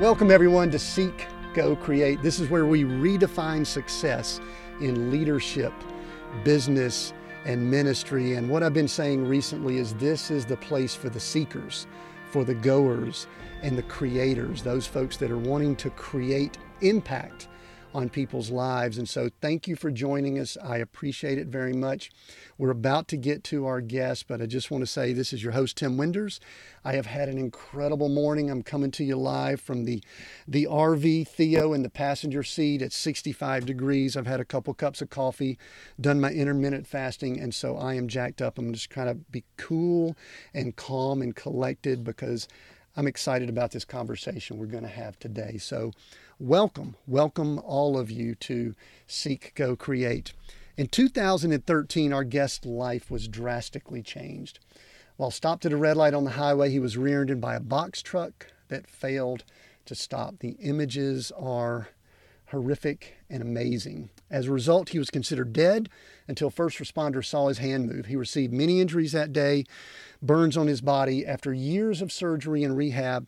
Welcome, everyone, to Seek, Go, Create. This is where we redefine success in leadership, business, and ministry. And what I've been saying recently is this is the place for the seekers, for the goers, and the creators, those folks that are wanting to create impact on people's lives. And so, thank you for joining us. I appreciate it very much. We're about to get to our guest, but I just want to say this is your host, Tim Winders. I have had an incredible morning. I'm coming to you live from the, the RV Theo in the passenger seat at 65 degrees. I've had a couple cups of coffee, done my intermittent fasting, and so I am jacked up. I'm just trying to be cool and calm and collected because I'm excited about this conversation we're going to have today. So, welcome, welcome all of you to Seek, Go, Create. In 2013, our guest's life was drastically changed. While stopped at a red light on the highway, he was rear ended by a box truck that failed to stop. The images are horrific and amazing. As a result, he was considered dead until first responders saw his hand move. He received many injuries that day, burns on his body. After years of surgery and rehab,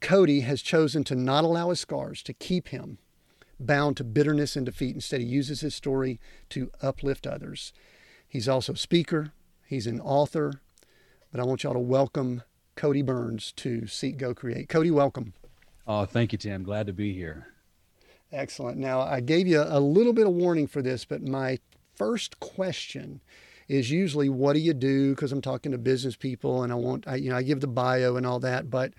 Cody has chosen to not allow his scars to keep him bound to bitterness and defeat. Instead, he uses his story to uplift others. He's also a speaker, he's an author, but I want y'all to welcome Cody Burns to Seek Go Create. Cody, welcome. Oh, thank you, Tim. Glad to be here. Excellent. Now, I gave you a little bit of warning for this, but my first question is usually, what do you do? Because I'm talking to business people and I want, I, you know, I give the bio and all that, but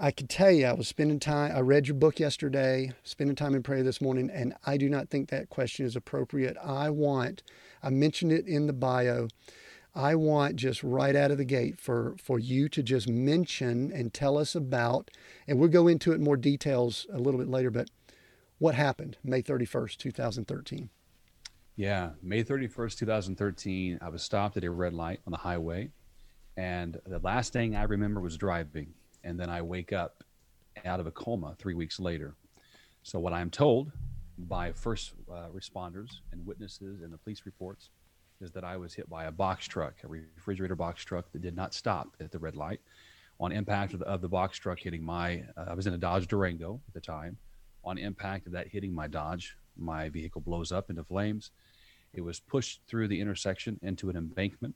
I can tell you, I was spending time, I read your book yesterday, spending time in prayer this morning, and I do not think that question is appropriate. I want, I mentioned it in the bio, I want just right out of the gate for, for you to just mention and tell us about, and we'll go into it in more details a little bit later, but what happened May 31st, 2013? Yeah, May 31st, 2013, I was stopped at a red light on the highway. And the last thing I remember was driving. And then I wake up out of a coma three weeks later. So, what I'm told by first uh, responders and witnesses and the police reports is that I was hit by a box truck, a refrigerator box truck that did not stop at the red light. On impact of the, of the box truck hitting my, uh, I was in a Dodge Durango at the time on impact of that hitting my Dodge, my vehicle blows up into flames. It was pushed through the intersection into an embankment,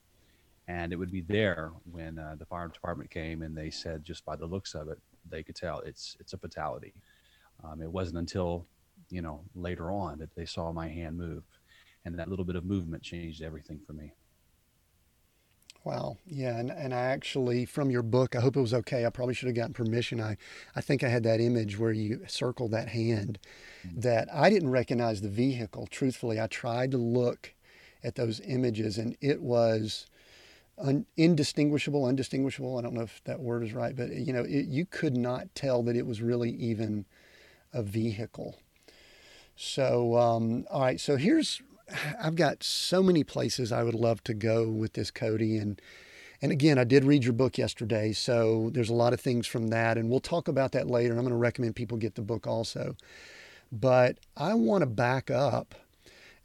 and it would be there when uh, the fire department came and they said, just by the looks of it, they could tell it's it's a fatality. Um, it wasn't until you know later on that they saw my hand move, and that little bit of movement changed everything for me. Wow. Yeah. And, and I actually, from your book, I hope it was okay. I probably should have gotten permission. I, I think I had that image where you circled that hand mm-hmm. that I didn't recognize the vehicle. Truthfully, I tried to look at those images and it was un, indistinguishable, undistinguishable. I don't know if that word is right, but you know, it, you could not tell that it was really even a vehicle. So, um, all right. So here's I've got so many places I would love to go with this Cody and and again, I did read your book yesterday, so there's a lot of things from that and we'll talk about that later. And I'm going to recommend people get the book also. But I want to back up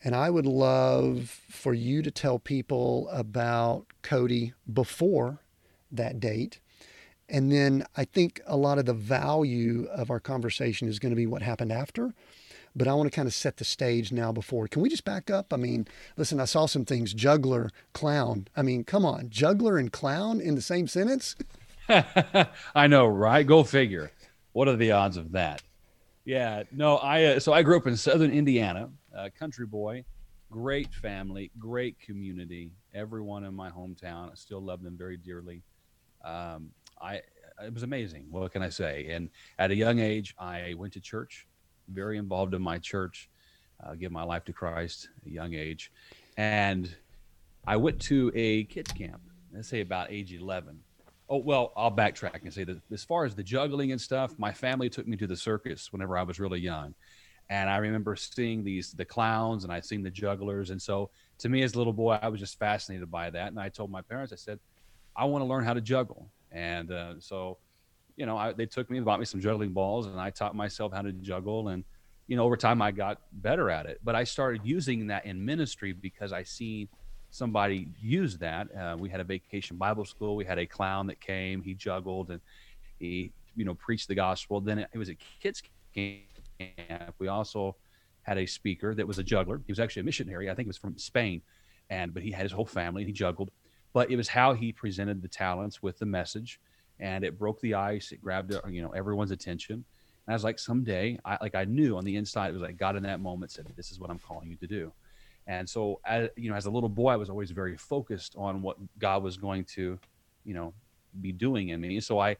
and I would love for you to tell people about Cody before that date. And then I think a lot of the value of our conversation is going to be what happened after but I want to kind of set the stage now before. Can we just back up? I mean, listen, I saw some things juggler, clown. I mean, come on, juggler and clown in the same sentence? I know, right? Go figure. What are the odds of that? Yeah, no, I uh, so I grew up in southern Indiana, uh, country boy, great family, great community. Everyone in my hometown, I still love them very dearly. Um, I it was amazing. What can I say? And at a young age, I went to church very involved in my church, uh, give my life to Christ a young age. And I went to a kids camp, let's say about age 11. Oh, well, I'll backtrack and say that as far as the juggling and stuff, my family took me to the circus whenever I was really young. And I remember seeing these, the clowns and I'd seen the jugglers. And so to me as a little boy, I was just fascinated by that. And I told my parents, I said, I want to learn how to juggle. And uh, so you know, I, they took me and bought me some juggling balls, and I taught myself how to juggle. And you know, over time, I got better at it. But I started using that in ministry because I seen somebody use that. Uh, we had a vacation Bible school. We had a clown that came. He juggled and he you know, preached the gospel. Then it, it was a kids camp. And we also had a speaker that was a juggler. He was actually a missionary. I think he was from Spain, and but he had his whole family and he juggled. But it was how he presented the talents with the message, and it broke the ice. It grabbed uh, you know everyone's attention. And I was like, someday, I like I knew on the inside it was like God in that moment said, "This is what I'm calling you to do." And so, as you know, as a little boy, I was always very focused on what God was going to, you know, be doing in me. So I,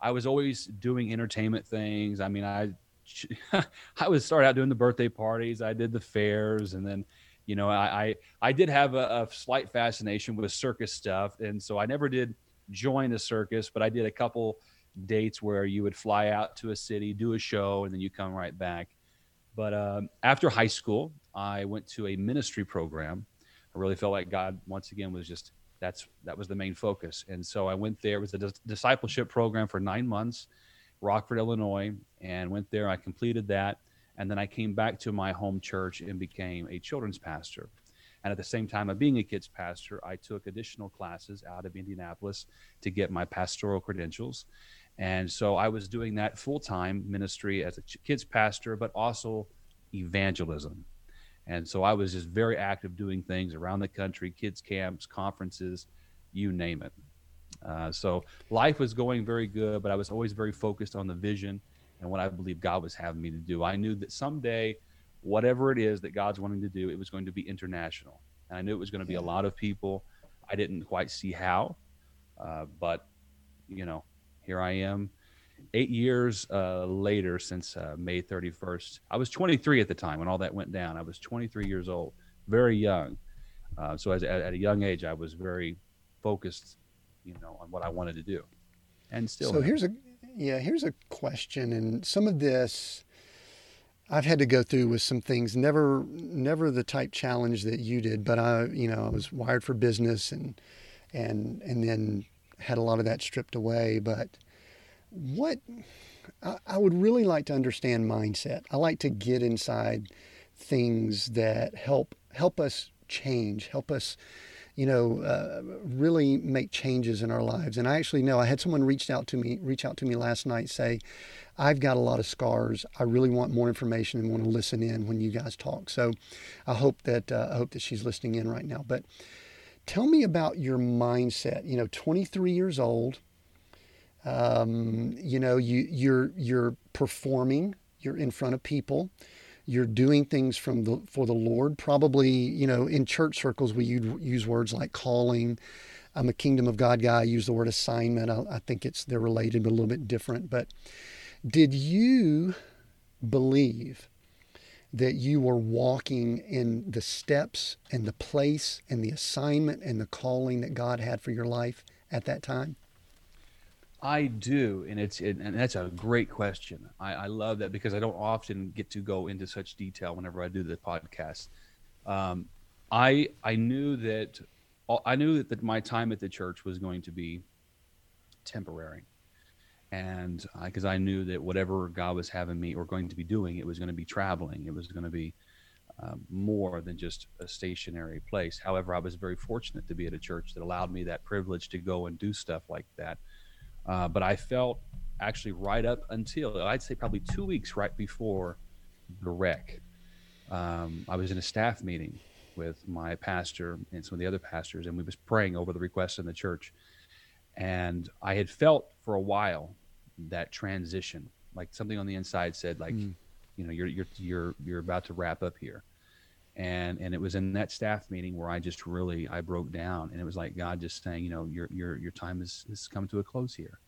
I was always doing entertainment things. I mean, I I would start out doing the birthday parties. I did the fairs, and then, you know, I I, I did have a, a, slight fascination with circus stuff, and so I never did join a circus, but I did a couple dates where you would fly out to a city, do a show, and then you come right back. But um, after high school, I went to a ministry program. I really felt like God once again was just that's that was the main focus, and so I went there. It was a discipleship program for nine months Rockford, Illinois, and went there. I completed that. And then I came back to my home church and became a children's pastor. And at the same time of being a kids pastor, I took additional classes out of Indianapolis to get my pastoral credentials. And so I was doing that full time ministry as a kids pastor, but also evangelism. And so I was just very active doing things around the country, kids camps, conferences, you name it. Uh, so life was going very good, but I was always very focused on the vision and what I believe God was having me to do. I knew that someday, whatever it is that God's wanting to do, it was going to be international. And I knew it was going to be a lot of people. I didn't quite see how, uh, but you know, here I am. Eight years uh, later, since uh, May 31st, I was 23 at the time when all that went down. I was 23 years old, very young. Uh, so, as, at a young age, I was very focused you know, on what I wanted to do. And still. So here's a, yeah, here's a question. And some of this I've had to go through with some things, never, never the type challenge that you did, but I, you know, I was wired for business and, and, and then had a lot of that stripped away. But what, I, I would really like to understand mindset. I like to get inside things that help, help us change, help us, you know, uh, really make changes in our lives. And I actually know I had someone reached out to me, reach out to me last night, say, I've got a lot of scars. I really want more information and want to listen in when you guys talk. So I hope that uh, I hope that she's listening in right now. But tell me about your mindset. You know, 23 years old. Um, you know, you you're you're performing. You're in front of people you're doing things from the for the Lord. Probably, you know, in church circles we use words like calling. I'm a kingdom of God guy. I use the word assignment. I, I think it's they're related, but a little bit different. But did you believe that you were walking in the steps and the place and the assignment and the calling that God had for your life at that time? I do, and it's it, and that's a great question. I, I, love that because I don't often get to go into such detail whenever I do the podcast. Um, I I knew that I knew that, that my time at the church was going to be temporary, and because I, I, knew that whatever God was having me or going to be doing, it was going to be traveling. It was going to be um, more than just a stationary place. However, I was very fortunate to be at a church that allowed me that privilege to go and do stuff like that uh, but I felt actually right up until I'd say probably two weeks right before the wreck. Um, I was in a staff meeting with my pastor and some of the other pastors, and we was praying over the requests in the church. And I had felt for a while that transition, like something on the inside said, like, mm. you know, you're you're you're you're about to wrap up here. And and it was in that staff meeting where I just really I broke down, and it was like God just saying, you know, your your your time is has come to a close here.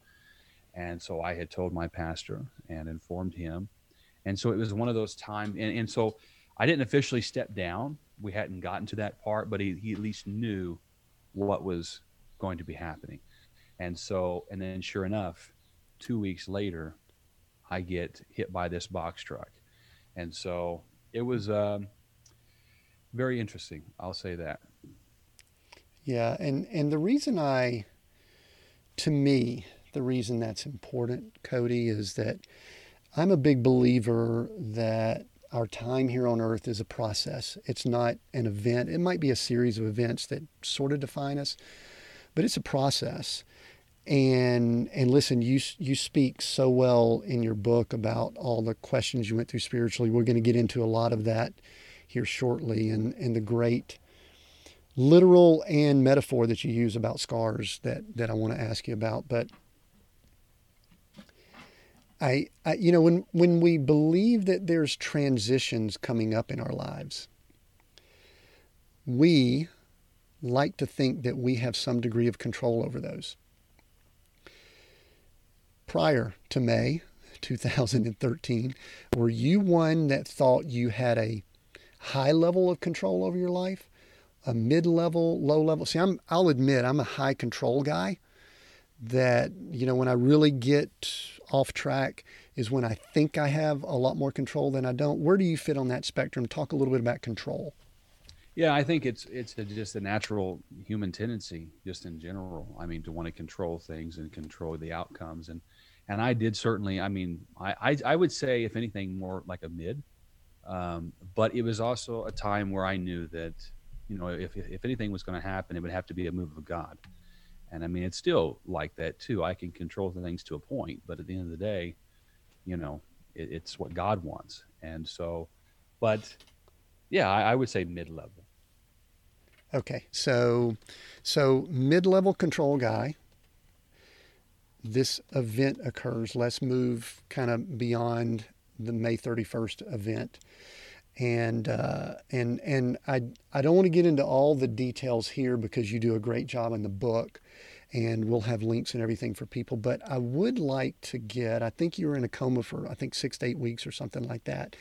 And so I had told my pastor and informed him. And so it was one of those times. And, and so I didn't officially step down. We hadn't gotten to that part, but he, he at least knew what was going to be happening. And so, and then sure enough, two weeks later, I get hit by this box truck. And so it was um, very interesting. I'll say that. Yeah. And, and the reason I, to me, the reason that's important, Cody, is that I'm a big believer that our time here on earth is a process. It's not an event. It might be a series of events that sort of define us, but it's a process. and and listen you you speak so well in your book about all the questions you went through spiritually we're going to get into a lot of that here shortly and and the great literal and metaphor that you use about scars that that I want to ask you about but I, I you know when when we believe that there's transitions coming up in our lives we like to think that we have some degree of control over those prior to May 2013? Were you one that thought you had a high level of control over your life, a mid level, low level? See, I'm, I'll admit I'm a high control guy. That, you know, when I really get off track is when I think I have a lot more control than I don't. Where do you fit on that spectrum? Talk a little bit about control. Yeah, I think it's it's a, just a natural human tendency, just in general. I mean, to want to control things and control the outcomes, and and I did certainly. I mean, I I, I would say, if anything, more like a mid. Um, but it was also a time where I knew that, you know, if if anything was going to happen, it would have to be a move of God. And I mean, it's still like that too. I can control the things to a point, but at the end of the day, you know, it, it's what God wants. And so, but yeah, I, I would say mid level. Okay, so so mid level control guy this event occurs. Let's move kind of beyond the May 31st event. And uh, and and I I don't want to get into all the details here because you do a great job in the book, and we'll have links and everything for people. But I would like to get. I think you were in a coma for I think six to eight weeks or something like that,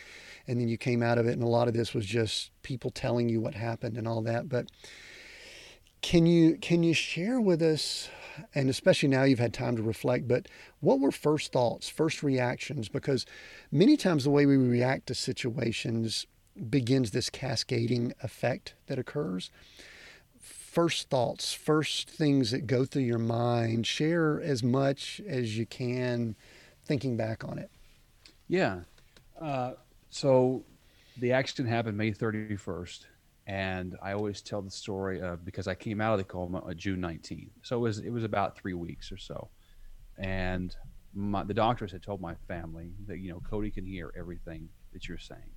and then you came out of it. And a lot of this was just people telling you what happened and all that. But can you can you share with us and especially now you've had time to reflect, but what were first thoughts, first reactions? Because many times the way we react to situations begins this cascading effect that occurs. First thoughts, first things that go through your mind, share as much as you can thinking back on it. Yeah. Uh, so the accident happened May 31st and I always tell the story of because I came out of the coma on June 19th, so it was it was about three weeks or so, and my, the doctors had told my family that you know Cody can hear everything that you're saying,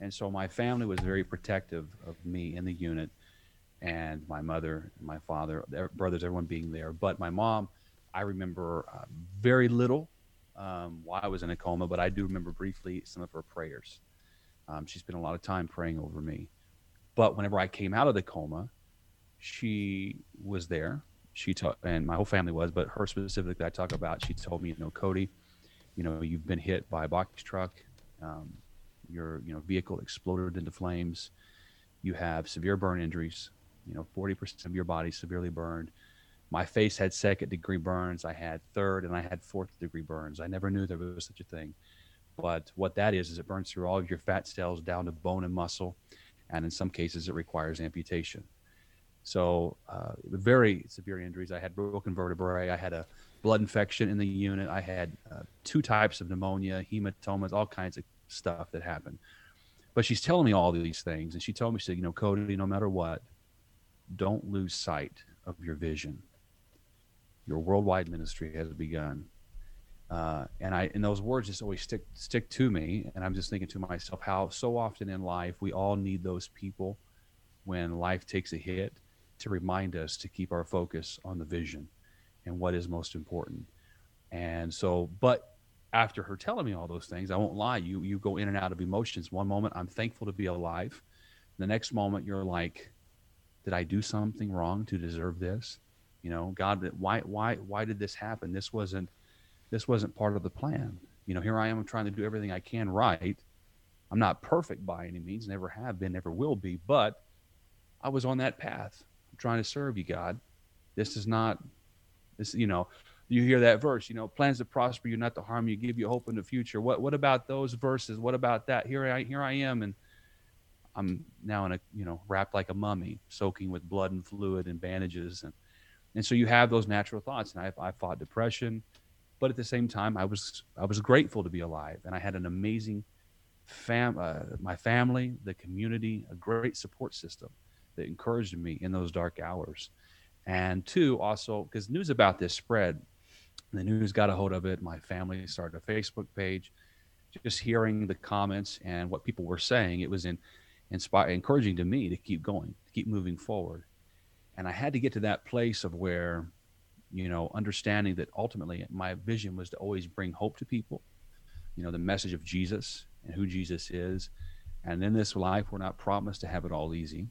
and so my family was very protective of me in the unit, and my mother, and my father, their brothers, everyone being there, but my mom, I remember uh, very little um, while I was in a coma, but I do remember briefly some of her prayers. Um, she spent a lot of time praying over me but whenever I came out of the coma, she was there. She taught, and my whole family was, but her specifically, I talk about. She told me, you know, Cody, you know, you've been hit by a box truck. Um, your, you know, vehicle exploded into flames. You have severe burn injuries. You know, 40% of your body severely burned. My face had second degree burns. I had third and I had fourth degree burns. I never knew there was such a thing. But what that is, is it burns through all of your fat cells down to bone and muscle and in some cases it requires amputation. So uh, very severe injuries. I had broken vertebrae. I had a blood infection in the unit. I had uh, two types of pneumonia, hematomas, all kinds of stuff that happened. But she's telling me all these things, and she told me, she said, you know, Cody, no matter what, don't lose sight of your vision. Your worldwide ministry has begun. Uh, and I and those words just always stick stick to me. And I'm just thinking to myself how so often in life we all need those people when life takes a hit to remind us to keep our focus on the vision and what is most important. And so, but after her telling me all those things, I won't lie, you you go in and out of emotions. One moment I'm thankful to be alive. The next moment you're like, did I do something wrong to deserve this? You know, God, why why why did this happen? This wasn't this wasn't part of the plan. You know, here I am trying to do everything I can right. I'm not perfect by any means, never have been, never will be, but I was on that path I'm trying to serve you, God. This is not this, you know, you hear that verse, you know, plans to prosper you, not to harm you, give you hope in the future. What what about those verses? What about that? Here I here I am and I'm now in a you know wrapped like a mummy, soaking with blood and fluid and bandages, and and so you have those natural thoughts. And I, I fought depression, but at the same time, I was I was grateful to be alive, and I had an amazing fam, uh, my family, the community, a great support system that encouraged me in those dark hours. And two, also because news about this spread, the news got a hold of it. My family started a Facebook page. Just hearing the comments and what people were saying, it was in, inspiring, encouraging to me to keep going, to keep moving forward. And I had to get to that place of where, you know, understanding that ultimately my vision was to always bring hope to people, you know, the message of Jesus and who Jesus is. And in this life, we're not promised to have it all easy.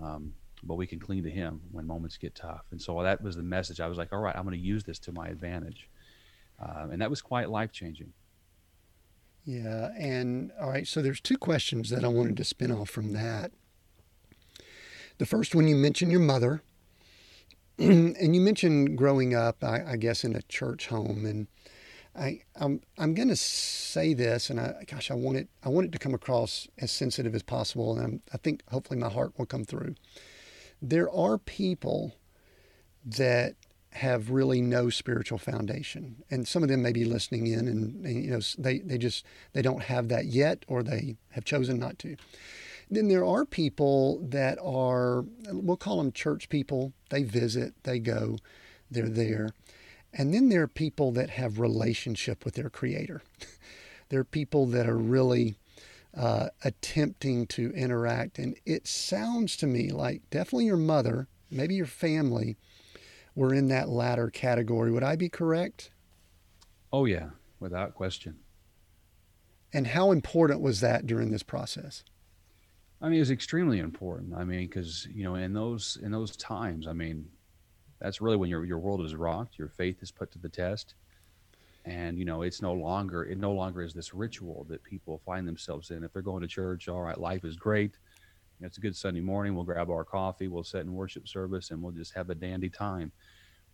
Um, but we can cling to him when moments get tough. And so that was the message. I was like, all right, I'm going to use this to my advantage. Uh, and that was quite life changing. Yeah. And all right. So there's two questions that I wanted to spin off from that. The first one, you mentioned your mother. and you mentioned growing up, I, I, guess, in a church home. And I, I'm, I'm going to say this, and I, gosh, I want it, I want it to come across as sensitive as possible. And I'm, I think hopefully my heart will come through there are people that have really no spiritual foundation and some of them may be listening in and, and, you know they, they just they don't have that yet or they have chosen not to then there are people that are we'll call them church people they visit they go they're there and then there are people that have relationship with their creator there are people that are really uh, attempting to interact. And it sounds to me like definitely your mother, maybe your family, were in that latter category. Would I be correct? Oh, yeah, without question. And how important was that during this process? I mean, it was extremely important. I mean, because you know, in those in those times, I mean, that's really when your your world is rocked, your faith is put to the test, and you know it's no longer it no longer is this ritual that people find themselves in. If they're going to church all right life is great. You know, it's a good sunday morning. We'll grab our coffee we'll sit in worship service and we'll just have a dandy time.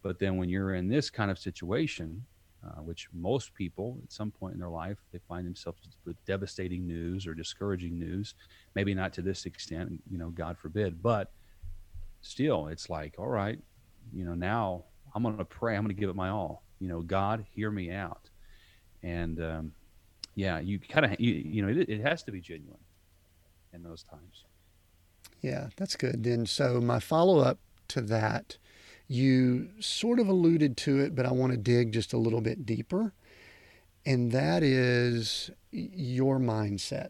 But then when you're in this kind of situation uh, which most people at some point in their life they find themselves with devastating news or discouraging news maybe not to this extent you know god forbid but still it's like all right you know now i'm going to pray i'm going to give it my all you know, God, hear me out. And um, yeah, you kind of, you, you know, it, it has to be genuine in those times. Yeah, that's good. Then, so my follow up to that, you sort of alluded to it, but I want to dig just a little bit deeper. And that is your mindset.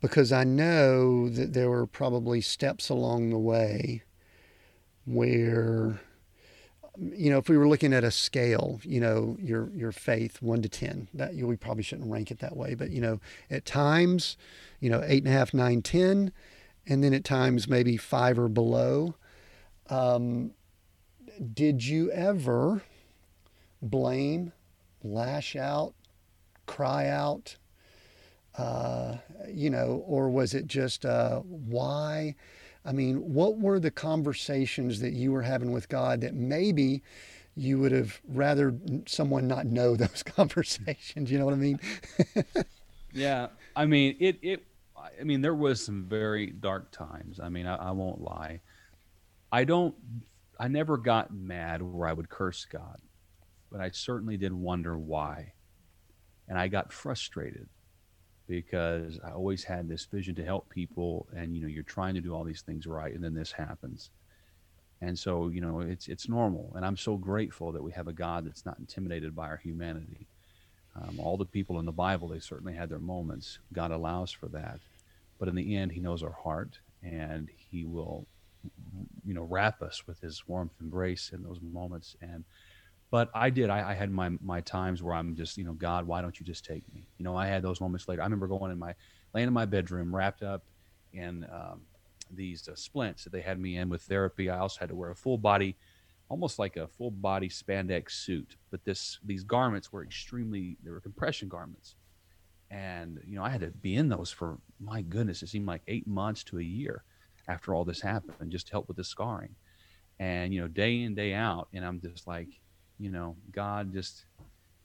Because I know that there were probably steps along the way where you know, if we were looking at a scale, you know, your your faith one to ten, that you, we probably shouldn't rank it that way, but you know, at times, you know, eight and a half, nine, ten, and then at times maybe five or below. Um, did you ever blame, lash out, cry out, uh, you know, or was it just uh, why? I mean, what were the conversations that you were having with God that maybe you would have rather someone not know those conversations? You know what I mean? yeah, I mean it. It. I mean, there was some very dark times. I mean, I, I won't lie. I don't. I never got mad where I would curse God, but I certainly did wonder why, and I got frustrated because I always had this vision to help people, and you know, you're trying to do all these things right, and then this happens. And so, you know, it's it's normal, and I'm so grateful that we have a God that's not intimidated by our humanity. Um, all the people in the Bible, they certainly had their moments. God allows for that, but in the end, He knows our heart, and He will, you know, wrap us with His warmth embrace in those moments. And but I did. I, I, had my my times where I'm just, you know, God, why don't you just take me? You know, I had those moments later. I remember going in my, laying in my bedroom, wrapped up in um, these uh, splints that they had me in with therapy. I also had to wear a full body, almost like a full body spandex suit. But this these garments were extremely, they were compression garments, and you know, I had to be in those for my goodness, it seemed like eight months to a year after all this happened, just help with the scarring. And you know, day in day out, and I'm just like you know, God just,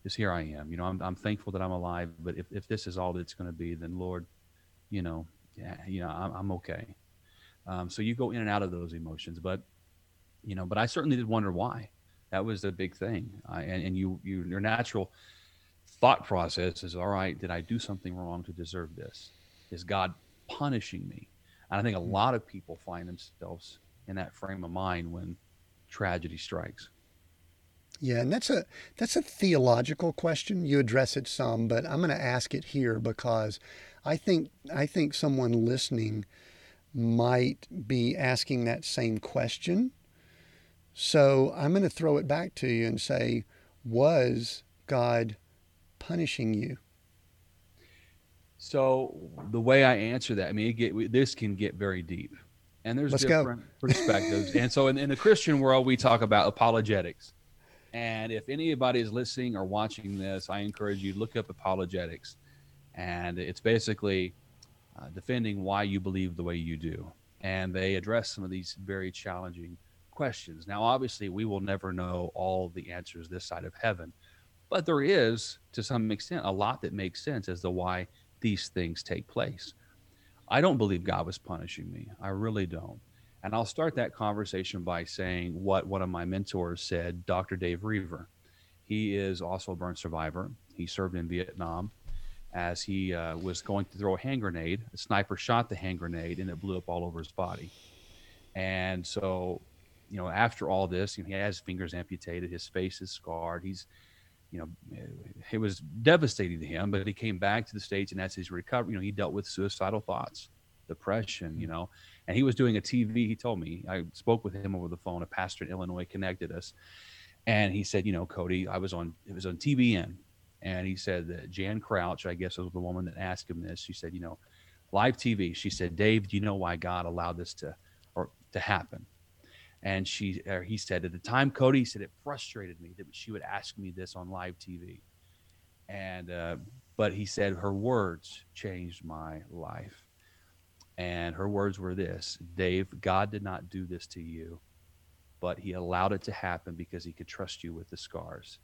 just here I am. You know, I'm, I'm thankful that I'm alive. But if, if this is all that's going to be, then Lord, you know, yeah, you know, I'm, I'm okay. Um, so you go in and out of those emotions, but you know, but I certainly did wonder why. That was the big thing. And, and you, you, your natural thought process is, all right, did I do something wrong to deserve this? Is God punishing me? And I think a hmm. lot of people find themselves in that frame of mind when tragedy strikes. Yeah, and that's a that's a theological question. You address it some, but I'm going to ask it here because I think I think someone listening might be asking that same question. So I'm going to throw it back to you and say, was God punishing you? So the way I answer that, I mean, get, this can get very deep, and there's Let's different go. perspectives. and so in, in the Christian world, we talk about apologetics. And if anybody is listening or watching this, I encourage you to look up apologetics, and it's basically uh, defending why you believe the way you do. And they address some of these very challenging questions. Now, obviously, we will never know all the answers this side of heaven, but there is, to some extent, a lot that makes sense as to why these things take place. I don't believe God was punishing me. I really don't. And I'll start that conversation by saying what one of my mentors said, Dr. Dave Roever. He is also a burn survivor. He served in Vietnam. As he uh, was going to throw a hand grenade, a sniper shot the hand grenade and it blew up all over his body. And so, you know, after all this, you know, he has fingers amputated, his face is scarred. He's you know, eh, it was devastating to him, but he came back to the States and as his recovery, you know, he dealt with suicidal thoughts, depression, you mm-hmm. know, and he was doing a TV. He told me, I spoke with him over the phone, a pastor in Illinois connected us. And he said, you know, Cody, I was on, it was on TBN. And he said that Jan Crouch, I guess was the woman that asked him this. She said, you know, live TV. She said, Dave, do you know why God allowed this to, or to happen? And she, or he said at the time, Cody said it frustrated me that she would ask me this on live TV. And, uh, but he said her words changed my life. And her words were this Dave, God did not do this to you, but he allowed it to happen because he could trust you with the scars.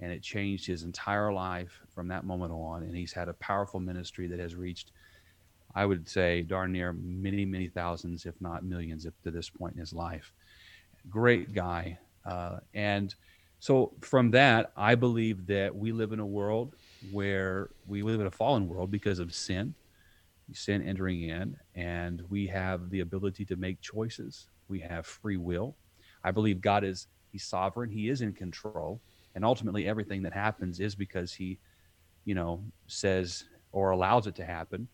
And it changed his entire life from that moment on. And he's had a powerful ministry that has reached, I would say, darn near many, many thousands, if not millions, up to this point in his life great guy. Uh, and so from that, I believe that we live in a world where we live in a fallen world because of sin, sin entering in, and we have the ability to make choices. We have free will. I believe God is He's sovereign. He is in control, and ultimately everything that happens is because He, you know, says or allows it to happen.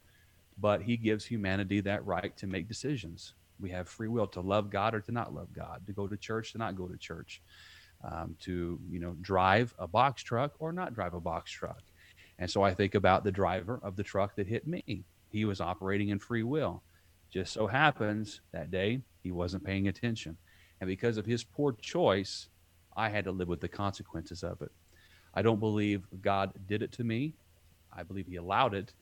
But He gives humanity that right to make decisions we have free will to love God or to not love God, to go to church, to not go to church, um, to you know drive a box truck or not drive a box truck. And so I think about the driver of the truck that hit me. He was operating in free will. Just so happens that day he wasn't paying attention, and because of his poor choice, I had to live with the consequences of it. I don't believe God did it to me. I believe he allowed it.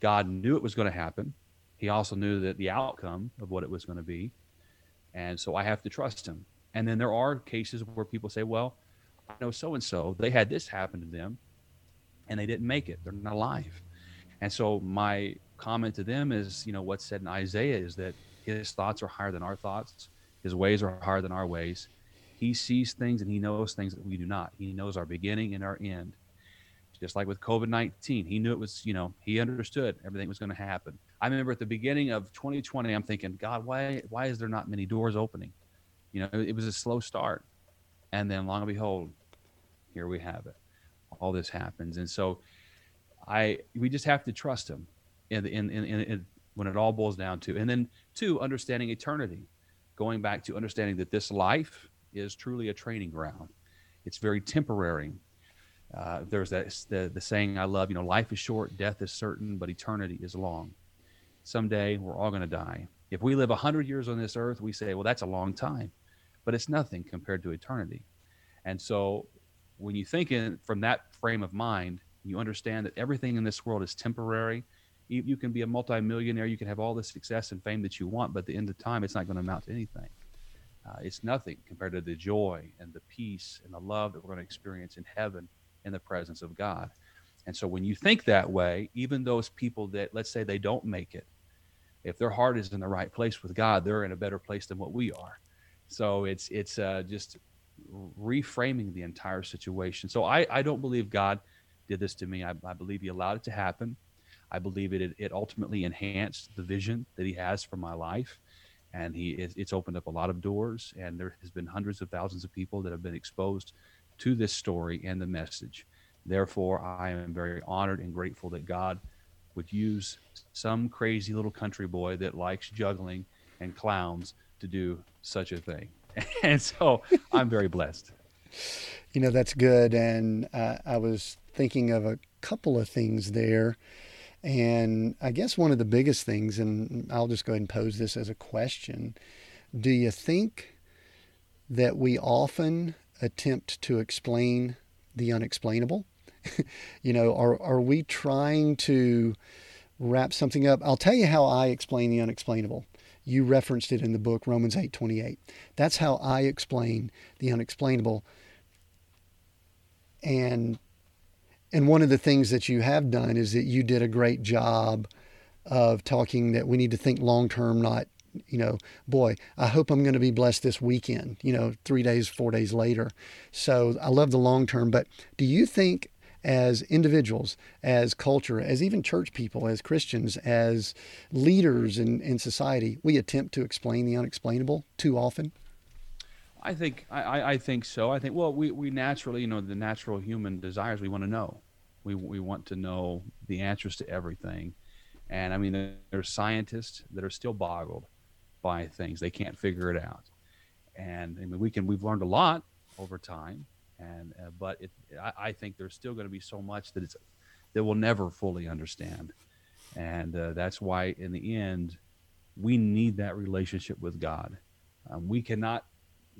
God knew it was going to happen he also knew that the outcome of what it was going to be. And so I have to trust him. And then there are cases where people say, well, I know so and so, they had this happen to them and they didn't make it. They're not alive. And so my comment to them is, you know, what's said in Isaiah is that his thoughts are higher than our thoughts, his ways are higher than our ways. He sees things and he knows things that we do not. He knows our beginning and our end. Just like with COVID 19, he knew it was, you know, he understood everything was going to happen. I remember at the beginning of 2020, I'm thinking, God, why why is there not many doors opening? You know, it was a slow start, and then long and behold, here we have it. All this happens, and so I we just have to trust Him, in in in, in when it all boils down to, and then two, understanding eternity, going back to understanding that this life is truly a training ground. It's very temporary. Uh, there's that the, the saying I love, you know, life is short, death is certain, but eternity is long someday we're all going to die. If we live 100 years on this earth, we say, well, that's a long time, but it's nothing compared to eternity. And so when you think in, from that frame of mind, you understand that everything in this world is temporary. You, you, can be a multimillionaire, you can have all the success and fame that you want, but at the end of time, it's not going to amount to anything. Uh, it's nothing compared to the joy and the peace and the love that we're going to experience in heaven in the presence of God. And so when you think that way, even those people that, let's say, they don't make it, if their heart is in the right place with God, they're in a better place than what we are. So it's it's uh, just reframing the entire situation. So I, I don't believe God did this to me. I, I believe He allowed it to happen. I believe it it ultimately enhanced the vision that He has for my life, and he it's opened up a lot of doors and there has been hundreds of thousands of people that have been exposed to this story and the message. Therefore i am very honored and grateful that god would use some crazy little country boy that likes juggling and clowns to do such a thing. And so i'm very blessed. You know that's good. And uh, i was thinking of a couple of things there. And I guess one of the biggest things, and I'll just go ahead and pose this as a question. Do you think that we often attempt to explain the unexplainable? you know, are, are we trying to wrap something up? I'll tell you how I explain the unexplainable. You referenced it in the book Romans 8:28. That's how I explain the unexplainable. And and one of the things that you have done is that you did a great job of talking that we need to think long term, not, you know, boy, I hope I'm going to be blessed this weekend, you know, three days, four days later. So I love the long term. But do you think, as individuals, as culture, as even church people, as Christians, as leaders in, in society, we attempt to explain the unexplainable too often? I think I, I think so. I think well, we, we naturally, you know, the natural human desires we want to know. We we want to know the answers to everything, and I mean, there's scientists that are still boggled by things they can't figure it out, and I mean, we can we've learned a lot over time, and uh, but it I, I think there's still going to be so much that it's that we'll never fully understand, and uh, that's why in the end, we need that relationship with God. Um, we cannot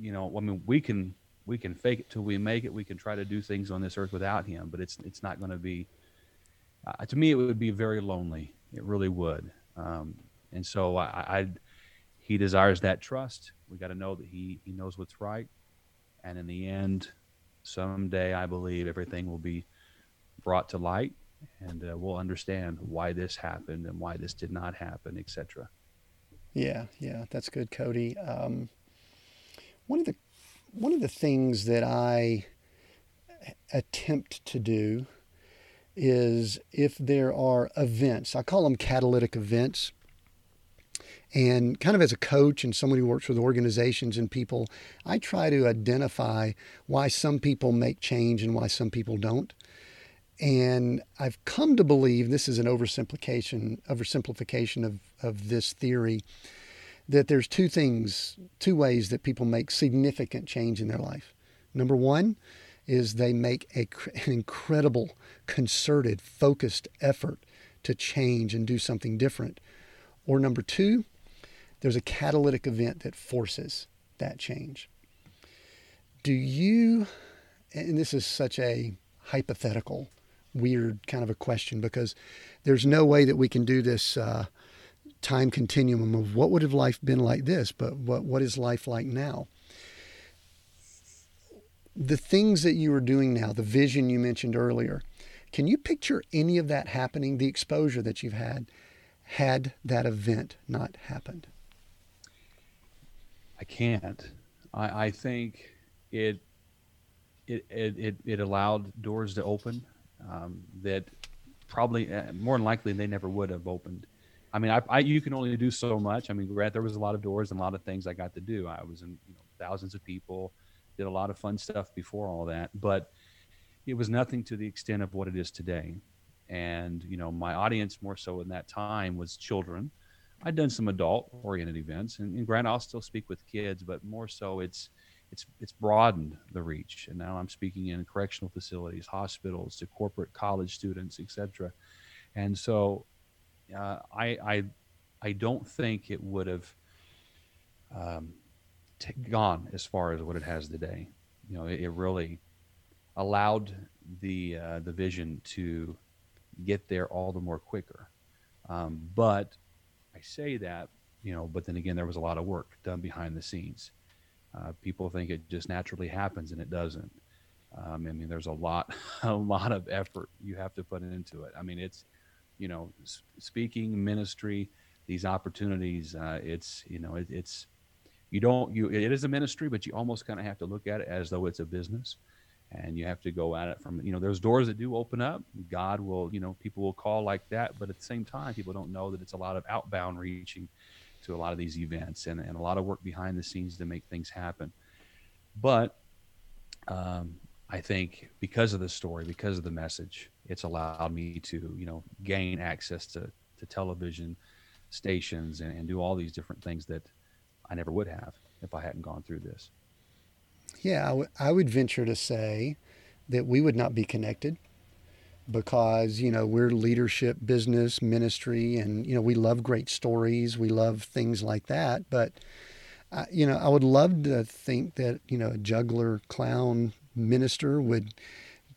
you know, I mean, we can we can fake it till we make it. We can try to do things on this earth without Him, but it's it's not going to be. Uh, to me, it would be very lonely. It really would. Um, and so I, I, He desires that trust. We got to know that He He knows what's right, and in the end, someday I believe everything will be brought to light, and uh, we'll understand why this happened and why this did not happen, etc. Yeah, yeah, that's good, Cody. Um, one of the one of the things that I attempt to do is if there are events, I call them catalytic events. And kind of as a coach and somebody who works with organizations and people, I try to identify why some people make change and why some people don't. And I've come to believe this is an oversimplification, oversimplification of, of this theory that there's two things, two ways that people make significant change in their life. Number one is they make a, an incredible, concerted, focused effort to change and do something different. Or number two, there's a catalytic event that forces that change. Do you, and this is such a hypothetical, weird kind of a question because there's no way that we can do this uh, time continuum of what would have life been like this, but what, what is life like now? The things that you are doing now, the vision you mentioned earlier, can you picture any of that happening, the exposure that you've had, had that event not happened? I can't. I, I think it, it, it, it, allowed doors to open um, that probably, uh, more than likely, they never would have opened I mean, I, I, you can only do so much. I mean, there was a lot of doors and a lot of things I got to do. I was in you know, thousands of people, did a lot of fun stuff before all that, but it was nothing to the extent of what it is today. And you know, my audience more so in that time was children. I'd done some adult-oriented events, and, and granted, I'll still speak with kids, but more so, it's it's it's broadened the reach. And now I'm speaking in correctional facilities, hospitals, to corporate college students, etc. And so uh, I, I, I don't think it would have um, t- gone as far as what it has today. You know, it, it really allowed the uh, the vision to get there all the more quicker. Um, but say that, you know, but then again, there was a lot of work done behind the scenes. Uh, people think it just naturally happens, and it doesn't. Um, I mean, there's a lot, a lot of effort you have to put into it. I mean, it's you know, speaking, ministry, these opportunities. Uh, it's you know, it, it's you don't you it is a ministry, but you almost kind of have to look at it as though it's a business, and you have to go at it from you know, there's doors that do open up. God will you know, people will call like that, but at the same time, people don't know that it's a lot of outbound reaching, to a lot of these events and, and a lot of work behind the scenes to make things happen. But um, I think because of the story, because of the message, it's allowed me to, you know, gain access to, to television stations and, and do all these different things that I never would have if I hadn't gone through this. Yeah, I, w- I would venture to say that we would not be connected because you know we're leadership business ministry and you know we love great stories we love things like that. But uh, you know i would love to think that you know a juggler clown minister would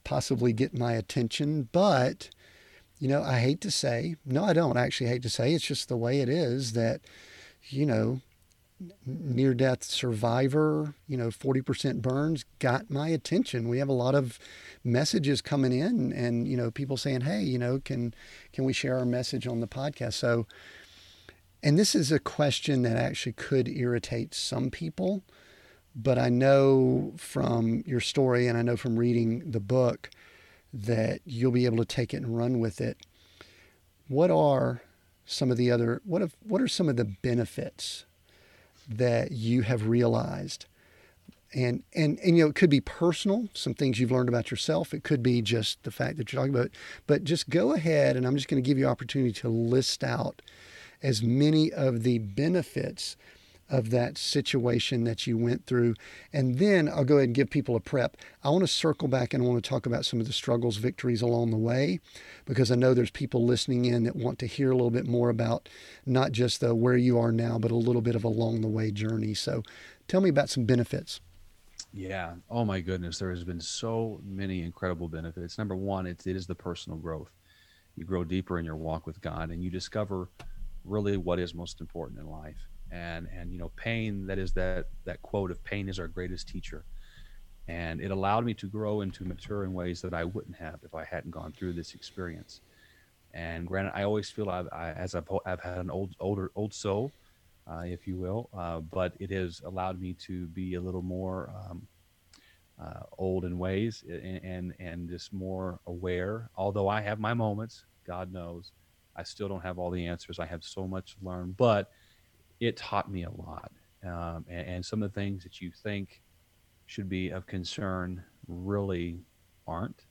possibly get my attention. But you know i hate to say no i don't actually hate to say it's just the way it is that you know near death survivor, you know, 40% burns got my attention. We have a lot of messages coming in and, you know, people saying, "Hey, you know, can can we share our message on the podcast?" So and this is a question that actually could irritate some people, but I know from your story and I know from reading the book that you'll be able to take it and run with it. What are some of the other what what are some of the benefits that you have realized. And and and you know it could be personal some things you've learned about yourself. It could be just the fact that you're talking about but just go ahead and i'm just going to give you opportunity to list out as many of the benefits of that situation that you went through. And then I'll go ahead and give people a prep. I want to circle back and I want to talk about some of the struggles, victories along the way, because I know there's people listening in that want to hear a little bit more about not just the where you are now, but a little bit of a along the way journey. So tell me about some benefits. Yeah. Oh my goodness. There has been so many incredible benefits. Number one, it's, it is the personal growth. You grow deeper in your walk with God and you discover really what is most important in life and and you know pain that is that that quote of pain is our greatest teacher and it allowed me to grow and to mature in ways that I wouldn't have if I hadn't gone through this experience. And granted, I always feel I've, I, as I've, I've had an old, older, old soul, uh, if you will, uh, but it has allowed me to be a little more um, uh, old in ways and, and and just more aware. Although I have my moments, God knows, I still don't have all the answers. I have so much to learn, but it taught me a lot. Um, and, and, some of the things that you think should be of concern really aren't.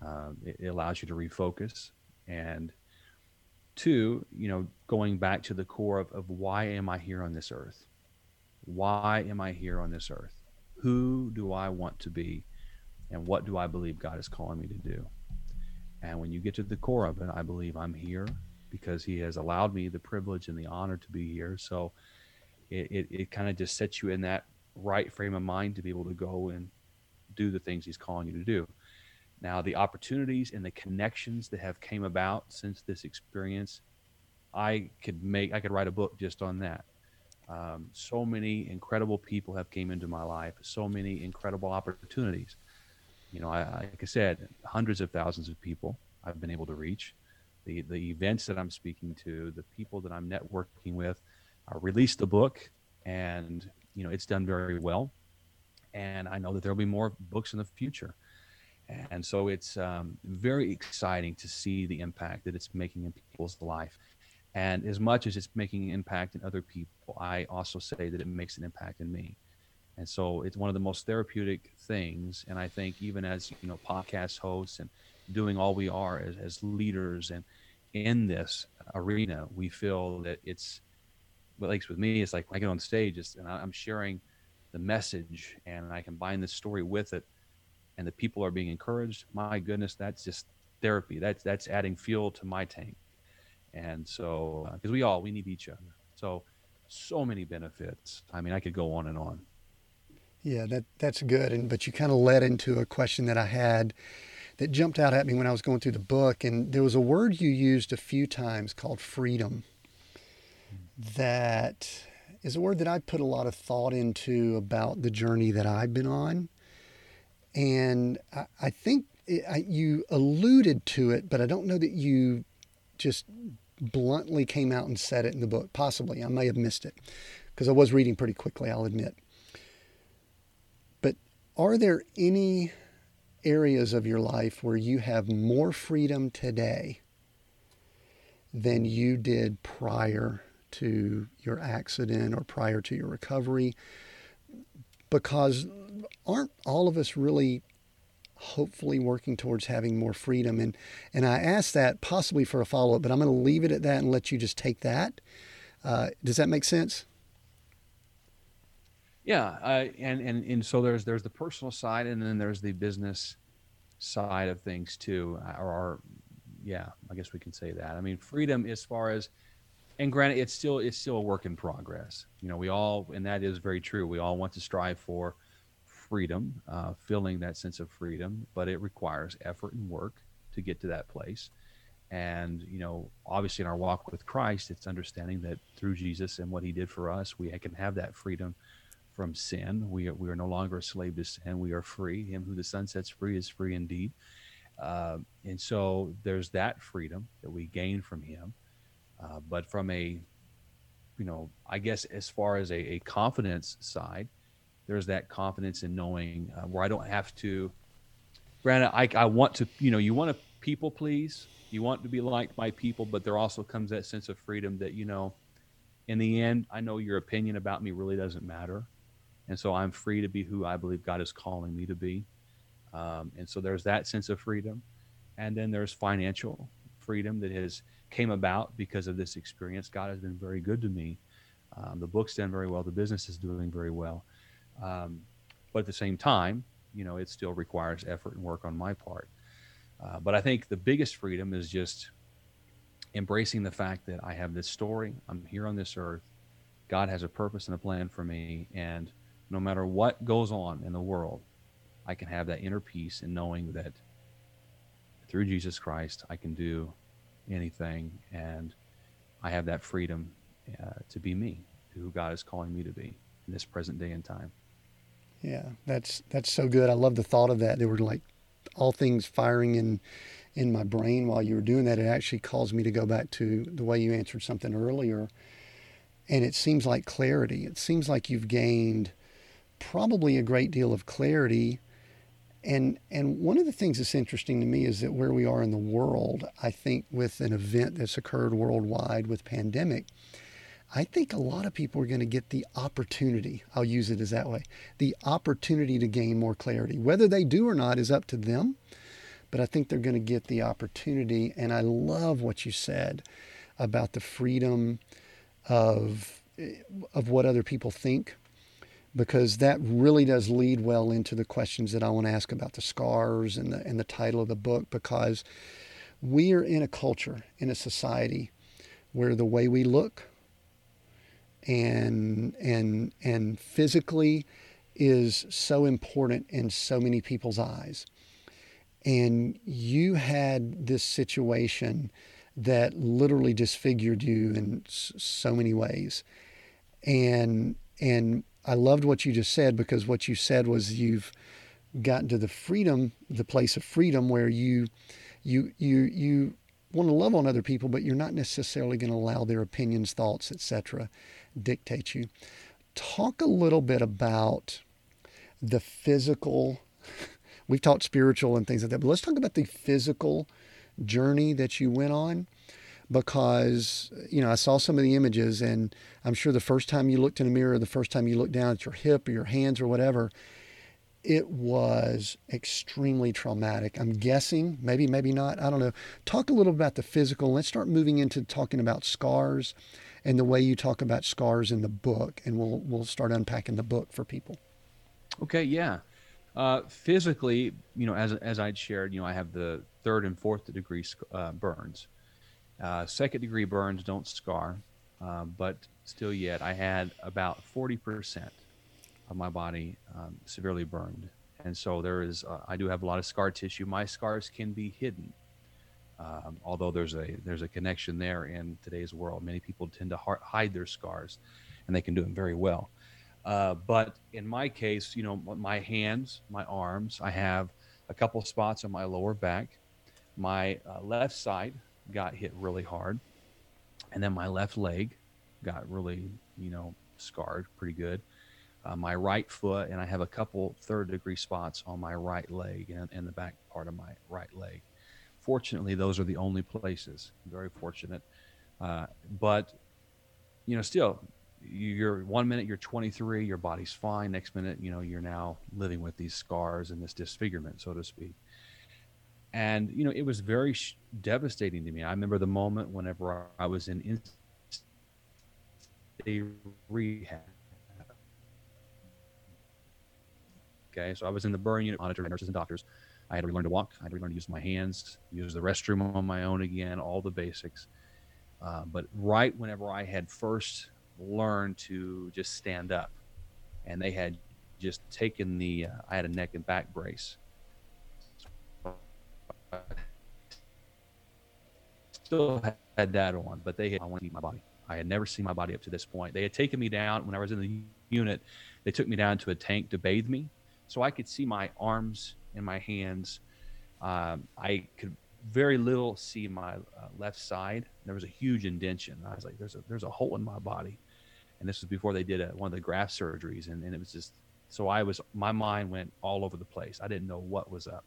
Um, it, it, allows you to refocus. And two, you know, going back to the core of, of why am I here on this earth? Why am I here on this earth? Who do I want to be? And what do I believe God is calling me to do? And when you get to the core of it, I believe I'm here because he has allowed me the privilege and the honor to be here. So it, it, it kind of just sets you in that right frame of mind to be able to go and do the things he's calling you to do. Now, the opportunities and the connections that have came about since this experience, I could make, I could write a book just on that. Um, so many incredible people have came into my life. So many incredible opportunities. You know, I, like I said, hundreds of thousands of people I've been able to reach the the events that I'm speaking to, the people that I'm networking with. I released the book, and you know it's done very well, and I know that there will be more books in the future, and so it's um, very exciting to see the impact that it's making in people's life. And as much as it's making an impact in other people, I also say that it makes an impact in me. And so it's one of the most therapeutic things. And I think even as you know, podcast hosts and doing all we are as, as leaders and in this arena, we feel that it's, well, at least with me, it's like when I get on stage it's, and I'm sharing the message and I combine this story with it and the people are being encouraged. My goodness, that's just therapy. That's, that's adding fuel to my tank. And so, because uh, we all, we need each other. So, so many benefits. I mean, I could go on and on. Yeah, that that's good. And but you kind of led into a question that I had that jumped out at me when I was going through the book. And there was a word you used a few times called freedom that is a word that I put a lot of thought into about the journey that I've been on. And I, I think it, I, you alluded to it, but I don't know that you just bluntly came out and said it in the book. Possibly. I may have missed it because I was reading pretty quickly, I'll admit. But are there any areas of your life where you have more freedom today than you did prior to your accident or prior to your recovery? Because aren't all of us really hopefully working towards having more freedom? And, and I ask that possibly for a follow up, but I'm going to leave it at that and let you just take that. Uh, does that make sense? Yeah, uh, and and and so there's there's the personal side, and then there's the business side of things too, uh, or, yeah, I guess we can say that. I mean, freedom as far as, and granted, it's still it's still a work in progress. You know, we all, and that is very true. We all want to strive for freedom, uh, feeling that sense of freedom, but it requires effort and work to get to that place. And you know, obviously, in our walk with Christ, it's understanding that through Jesus and what He did for us, we can have that freedom from sin. We are, we are no longer a slave to sin. We are free. Him who the Son sets free is free indeed. Uh, and so there's that freedom that we gain from Him. Uh, but from a, you know, I guess as far as a, a confidence side, there's that confidence in knowing uh, where I don't have to. Granted, I, I want to, you know, you want to people please. You want to be liked by people, but there also comes that sense of freedom that, you know, in the end, I know your opinion about me really doesn't matter and so I'm free to be who I believe God is calling me to be. Um, and so there's that sense of freedom, and then there's financial freedom that has came about because of this experience. God has been very good to me. Um, the book's done very well. The business is doing very well. Um, but at the same time, you know, it still requires effort and work on my part. Uh, but I think the biggest freedom is just embracing the fact that I have this story. I'm here on this earth. God has a purpose and a plan for me, and no matter what goes on in the world, I can have that inner peace in knowing that through Jesus Christ, I can do anything and I have that freedom uh, to be me, who God is calling me to be in this present day and time. Yeah, that's that's so good. I love the thought of that. There were like all things firing in in my brain while you were doing that. It actually caused me to go back to the way you answered something earlier. And it seems like clarity. It seems like you've gained probably a great deal of clarity. And, and one of the things that's interesting to me is that where we are in the world, I think with an event that's occurred worldwide with pandemic, I think a lot of people are going to get the opportunity, I'll use it as that way, the opportunity to gain more clarity. Whether they do or not is up to them, but I think they're going to get the opportunity. And I love what you said about the freedom of, eh, of what other people think because that really does lead well into the questions that I want to ask about the scars and the, and the title of the book because we are in a culture, in a society where the way we look and and and physically is so important in so many people's eyes. And you had this situation that literally disfigured you in so many ways. And and I loved what you just said because what you said was you've gotten to the freedom, the place of freedom where you you you you want to love on other people, but you're not necessarily going to allow their opinions, thoughts, etc., dictate you. Talk a little bit about the physical. We've talked spiritual and things like that, but let's talk about the physical journey that you went on because you know I saw some of the images, and I'm sure the first time you looked in a mirror, the first time you looked down at your hip or your hands or whatever, it was extremely traumatic. I'm guessing, maybe, maybe not. I don't know. Talk a little about the physical. Let's start moving into talking about scars and the way you talk about scars in the book, and we'll we'll start unpacking the book for people. Okay, yeah. Uh, physically, you know, as as I'd shared, you know, I have the third and fourth degree uh, burns. Uh, second degree burns don't scar, uh, but still yet I had about 40% of my body um, severely burned. And so there is, uh, I do have a lot of scar tissue. My scars can be hidden. Um, although there's a there's a connection there in today's world, many people tend to hide their scars, and they can do it very well. Uh, but in my case, you know, my hands, my arms, I have a couple spots on my lower back. My uh, left side got hit really hard. And then my left leg got really, you know, scarred pretty good. Uh, my right foot, and I have a couple third degree spots on my right leg and, and the back part of my right leg. Fortunately, those are the only places. Very fortunate. Uh, but you know, still, you're one minute you're 23, your body's fine. Next minute, you know, you're now living with these scars and this disfigurement, so to speak. And you know, it was very sh- devastating to me. I remember the moment whenever I was in in rehab. Okay, so I was in the burn unit, monitored by nurses and doctors. I had to relearn to walk. I had to relearn to use my hands, use the restroom on my own again, all the basics. Uh, but right whenever I had first learned to just stand up, and they had just taken the, uh, I had a neck and back brace. Still had that on, but they had, I want to eat my body. I had never seen my body up to this point. They had taken me down when I was in the unit. They took me down to a tank to bathe me, so I could see my arms and my hands. Um, I could very little see my uh, left side. There was a huge indention. I was like, "There's a there's a hole in my body," and this was before they did a, one of the graft surgeries, and, and it was just so I was my mind went all over the place. I didn't know what was up,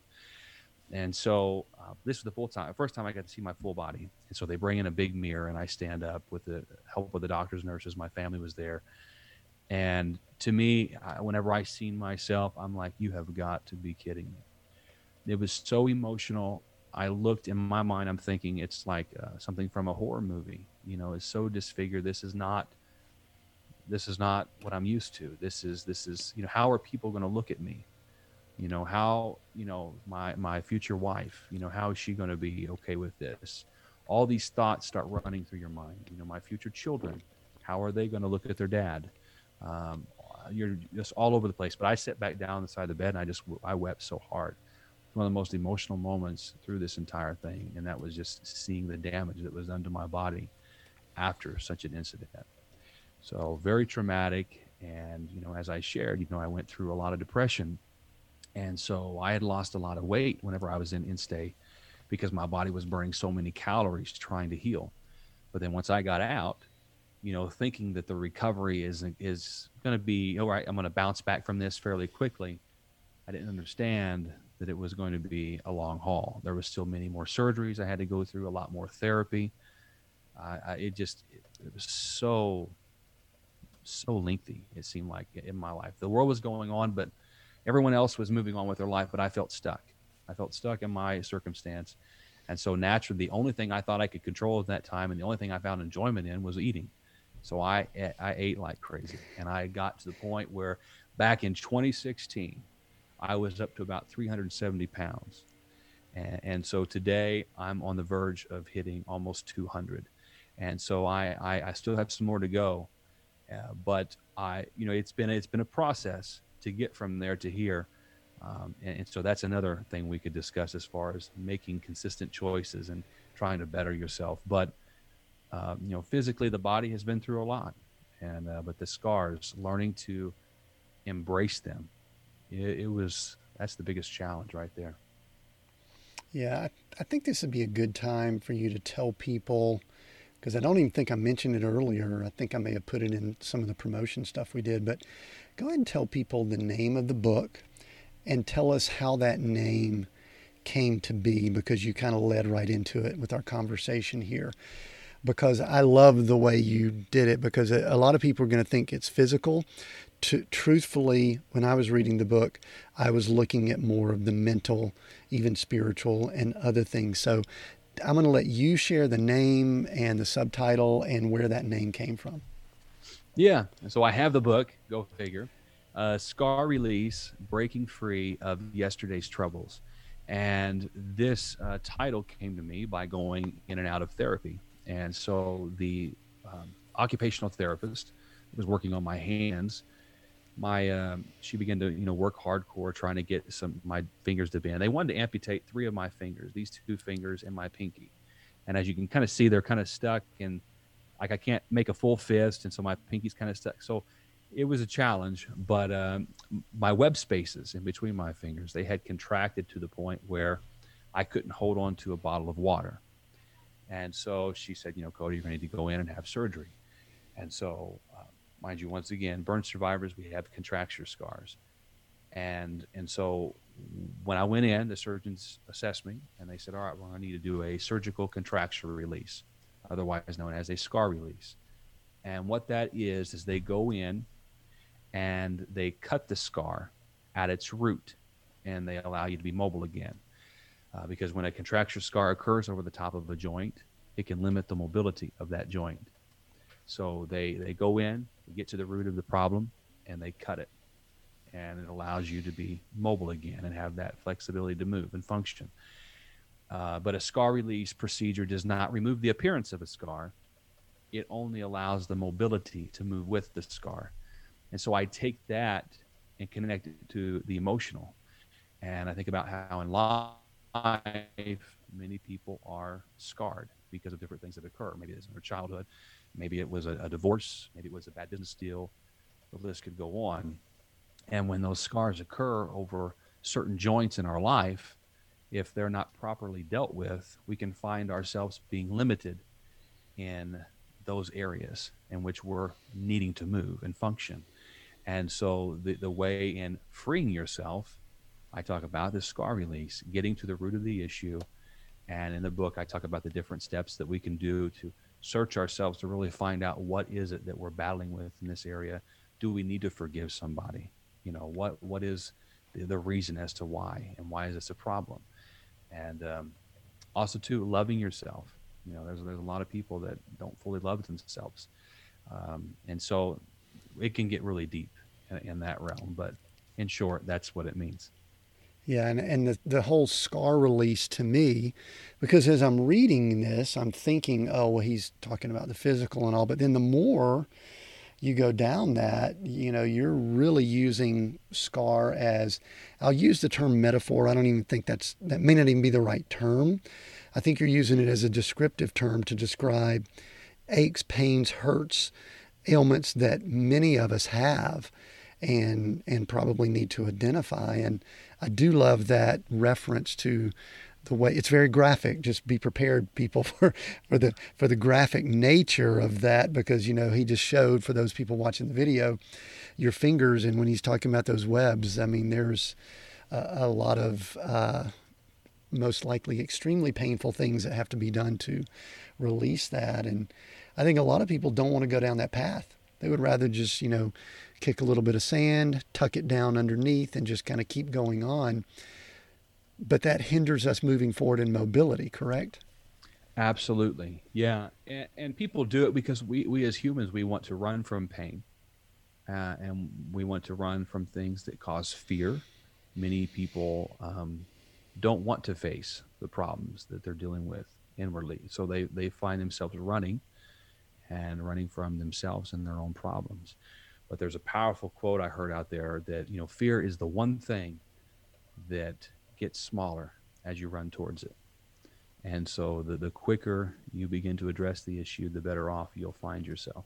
and so uh, this was the full time first time I got to see my full body. And so they bring in a big mirror, and I stand up with the help of the doctors, nurses. My family was there, and to me, I, whenever I seen myself, I'm like, "You have got to be kidding me." It was so emotional I looked in my mind, I'm thinking it's like uh, something from a horror movie. You know, it's so disfigured. This is not. This is not what I'm used to. This is this is you know how are people going to look at me? You know how you know my my future wife. You know how is she going to be okay with this? All these thoughts start running through your mind. You know my future children. How are they going to look at their dad? Um, you're just all over the place. But I sat back down on the side of the bed and I just I wept so hard one of the most emotional moments through this entire thing, and that was just seeing the damage that was done to my body after such an incident. So very traumatic, and you know, as I shared, you know, I went through a lot of depression, and so I had lost a lot of weight whenever I was in InStay because my body was burning so many calories trying to heal. But then once I got out, you know, thinking that the recovery is is going to be all right, I'm going to bounce back from this fairly quickly. I didn't understand that it was going to be a long haul. There was still many more surgeries I had to go through, a lot more therapy. Uh, I, it just it, it, was so so lengthy. It seemed like in my life, the world was going on, but everyone else was moving on with their life, but I felt stuck. I felt stuck in my circumstance, and so naturally, the only thing I thought I could control at that time, and the only thing I found enjoyment in, was eating. So I I ate like crazy, and I got to the point where back in 2016 I was up to about 370 pounds. And, and, so today I'm on the verge of hitting almost 200. And so I, I, I still have some more to go. Uh, but I, you know, it's been, it's been a process to get from there to here. Um, and, and, so that's another thing we could discuss as far as making consistent choices and trying to better yourself. But, uh, you know, physically the body has been through a lot and, uh, but the scars, learning to embrace them it, it was that's the biggest challenge right there. Yeah, I, I think this would be a good time for you to tell people because I don't even think I mentioned it earlier. I think I may have put it in some of the promotion stuff we did, but go ahead and tell people the name of the book and tell us how that name came to be because you kind of led right into it with our conversation here. Because I love the way you did it because a lot of people are going to think it's physical to, truthfully, when I was reading the book, I was looking at more of the mental, even spiritual, and other things. So I'm going to let you share the name and the subtitle and where that name came from. Yeah. So I have the book, go figure. Uh, Scar Release Breaking Free of Yesterday's Troubles. And this uh, title came to me by going in and out of therapy. And so the um, occupational therapist was working on my hands my um, she began to you know work hardcore trying to get some my fingers to bend. They wanted to amputate three of my fingers, these two fingers and my pinky. And as you can kind of see, they're kind of stuck and like I can't make a full fist, and so my pinky's kind of stuck. So it was a challenge, but um, my web spaces in between my fingers they had contracted to the point where I couldn't hold on to a bottle of water. And so she said, you know, Cody, you're going to need to go in and have surgery. And so uh, mind you, once again, burn survivors, we have contracture scars. And and so when I went in, the surgeons assessed me and they said, all right, well, I need to do a surgical contracture release, otherwise known as a scar release. And what that is, is they go in and they cut the scar at its root and they allow you to be mobile again. Uh, because when a contracture scar occurs over the top of a joint, it can limit the mobility of that joint. So they, they go in, they get to the root of the problem, and they cut it. And it allows you to be mobile again and have that flexibility to move and function. Uh, but a scar release procedure does not remove the appearance of a scar. It only allows the mobility to move with the scar. And so I take that and connect it to the emotional. And I think about how in life, many people are scarred because of different things that occur. Maybe it's in their childhood, maybe it was a, a divorce, maybe it was a bad business deal. The list could go on. And when those scars occur over certain joints in our life, if they're not properly dealt with, we can find ourselves being limited in those areas in which we're needing to move and function. And so the, the way in freeing yourself, I talk about the scar release, getting to the root of the issue. And in the book, I talk about the different steps that we can do to search ourselves to really find out what is it that we're battling with in this area. Do we need to forgive somebody? You know, what what is the, the reason as to why, and why is this a problem? And um, also, too, loving yourself. You know, there's there's a lot of people that don't fully love themselves, um, and so it can get really deep in, in that realm. But in short, that's what it means. Yeah, and, and the, the whole scar release to me, because as I'm reading this, I'm thinking, oh, well, he's talking about the physical and all. But then the more you go down that, you know, you're really using scar as, I'll use the term metaphor. I don't even think that's, that may not even be the right term. I think you're using it as a descriptive term to describe aches, pains, hurts, ailments that many of us have and and probably need to identify. And I do love that reference to the way it's very graphic. Just be prepared, people, for for the for the graphic nature of that, because you know he just showed for those people watching the video your fingers, and when he's talking about those webs, I mean there's a, a lot of uh, most likely extremely painful things that have to be done to release that, and I think a lot of people don't want to go down that path. They would rather just you know kick a little bit of sand, tuck it down underneath, and just kind of keep going on. But that hinders us moving forward in mobility, correct? Absolutely. Yeah. And, and people do it because we, we as humans, we want to run from pain. Uh, and we want to run from things that cause fear. Many people um, don't want to face the problems that they're dealing with inwardly. So they, they find themselves running and running from themselves and their own problems. But there's a powerful quote I heard out there that, you know, fear is the one thing that gets smaller as you run towards it. And so the, the quicker you begin to address the issue, the better off you'll find yourself.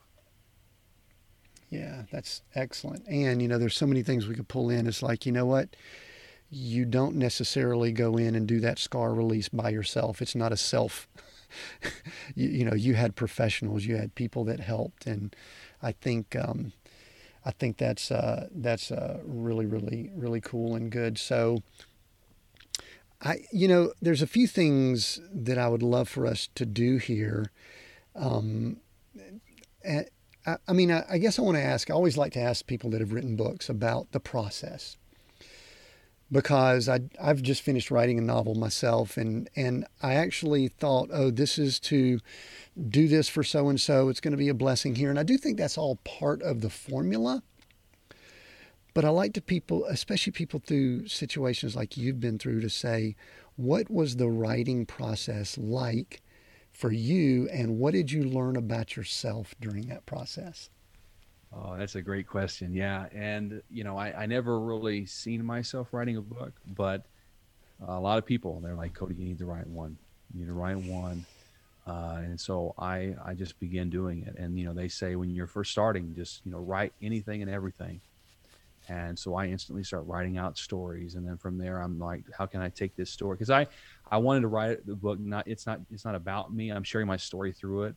Yeah, that's excellent. And, you know, there's so many things we could pull in. It's like, you know what? You don't necessarily go in and do that scar release by yourself. It's not a self, you, you, know, you had professionals, you had people that helped. And I think, um, I think that's uh, that's uh, really really really cool and good. So I you know there's a few things that I would love for us to do here. Um, I, I mean, I, I guess I want to ask. I always like to ask people that have written books about the process because I, I've just finished writing a novel myself, and and I actually thought, oh, this is to do this for so and so. It's going to be a blessing here. And I do think that's all part of the formula. But I like to people, especially people through situations like you've been through, to say, what was the writing process like for you, and what did you learn about yourself during that process? Oh, that's a great question. Yeah, and you know, I, I never really seen myself writing a book, but a lot of people they're like, Cody, you need to write one. You need to write one uh, and so I, I just began doing it. And, you know, they say when you're first starting, just, you know, write anything and everything. And so I instantly start writing out stories. And then from there, I'm like, how can I take this story? Cause I, I wanted to write the book. Not, it's not, it's not about me. I'm sharing my story through it,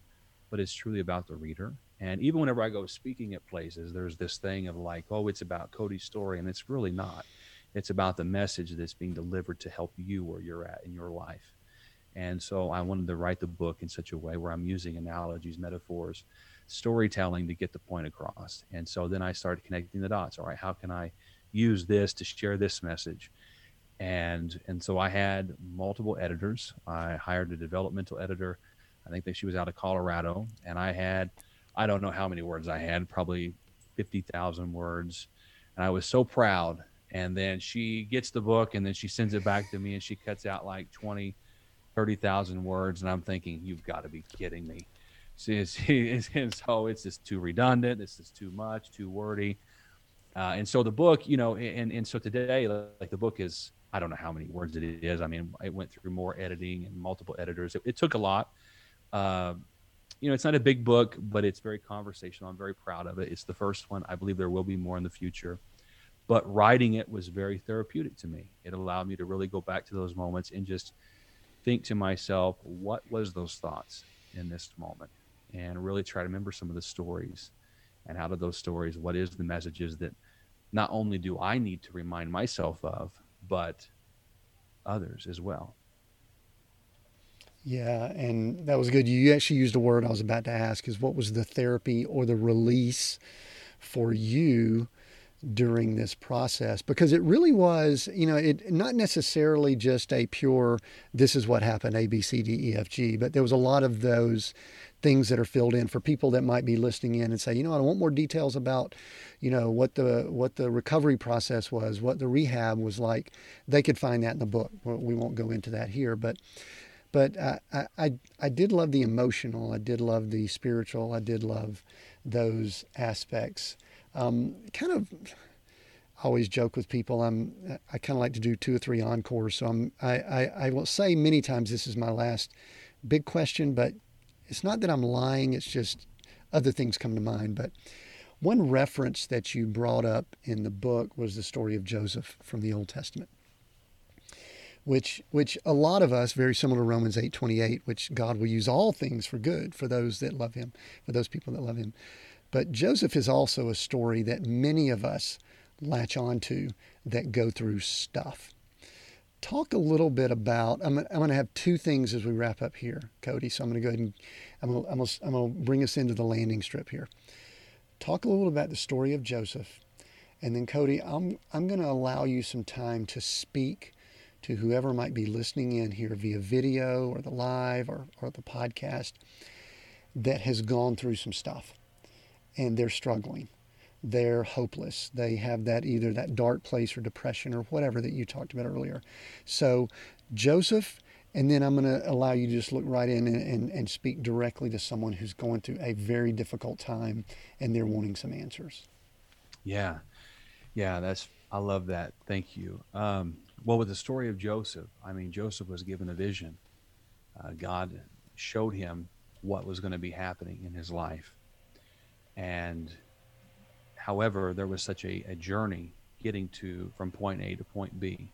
but it's truly about the reader. And even whenever I go speaking at places, there's this thing of like, oh, it's about Cody's story. And it's really not. It's about the message that's being delivered to help you where you're at in your life. And so I wanted to write the book in such a way where I'm using analogies, metaphors storytelling to get the point across. And so then I started connecting the dots. All right, how can I use this to share this message? And and so I had multiple editors. I hired a developmental editor. I think that she was out of Colorado, and I had I don't know how many words I had, probably fifty thousand words, and I was so proud. And then she gets the book, and then she sends it back to me, and she cuts out like 20, 30,000 words, and I'm thinking, you've got to be kidding me. And so it's just too redundant. This is too much, too wordy. Uh, and so the book, you know, and, and so today, like the book is, I don't know how many words it is. I mean, it went through more editing and multiple editors. It, it took a lot. Uh, you know, it's not a big book, but it's very conversational. I'm very proud of it. It's the first one. I believe there will be more in the future. But writing it was very therapeutic to me. It allowed me to really go back to those moments and just think to myself, what was those thoughts in this moment? And really try to remember some of the stories. And out of those stories, what is the messages that not only do I need to remind myself of, but others as well. Yeah, and that was good. You actually used a word I was about to ask is what was the therapy or the release for you during this process because it really was, you know, it not necessarily just a pure this is what happened A B C D E F G, but there was a lot of those things that are filled in for people that might be listening in and say, you know, I want more details about, you know, what the what the recovery process was, what the rehab was like. They could find that in the book. We won't go into that here, but but I, I I did love the emotional. I did love the spiritual. I did love those aspects. Um, kind of always joke with people. I'm I kind of like to do two or three encores. So I'm I, I, I will say many times this is my last big question, but it's not that I'm lying. It's just other things come to mind. But one reference that you brought up in the book was the story of Joseph from the Old Testament. Which, which a lot of us, very similar to Romans 8:28, which God will use all things for good for those that love Him, for those people that love Him. But Joseph is also a story that many of us latch onto that go through stuff. Talk a little bit about. I'm, I'm going to have two things as we wrap up here, Cody. So I'm going to go ahead and I'm going, I'm, to, I'm to bring us into the landing strip here. Talk a little about the story of Joseph, and then Cody, I'm I'm going to allow you some time to speak to whoever might be listening in here via video or the live or, or the podcast that has gone through some stuff and they're struggling. They're hopeless. They have that either that dark place or depression or whatever that you talked about earlier. So, Joseph, and then I'm going to allow you to just look right in and, and, and speak directly to someone who's going through a very difficult time and they're wanting some answers. Yeah. Yeah, that's, I love that. Thank you. Um, well, with the story of Joseph, I mean, Joseph was given a vision. Uh, God showed him what was going to be happening in his life. And however, there was such a, a journey getting to from point A to point B.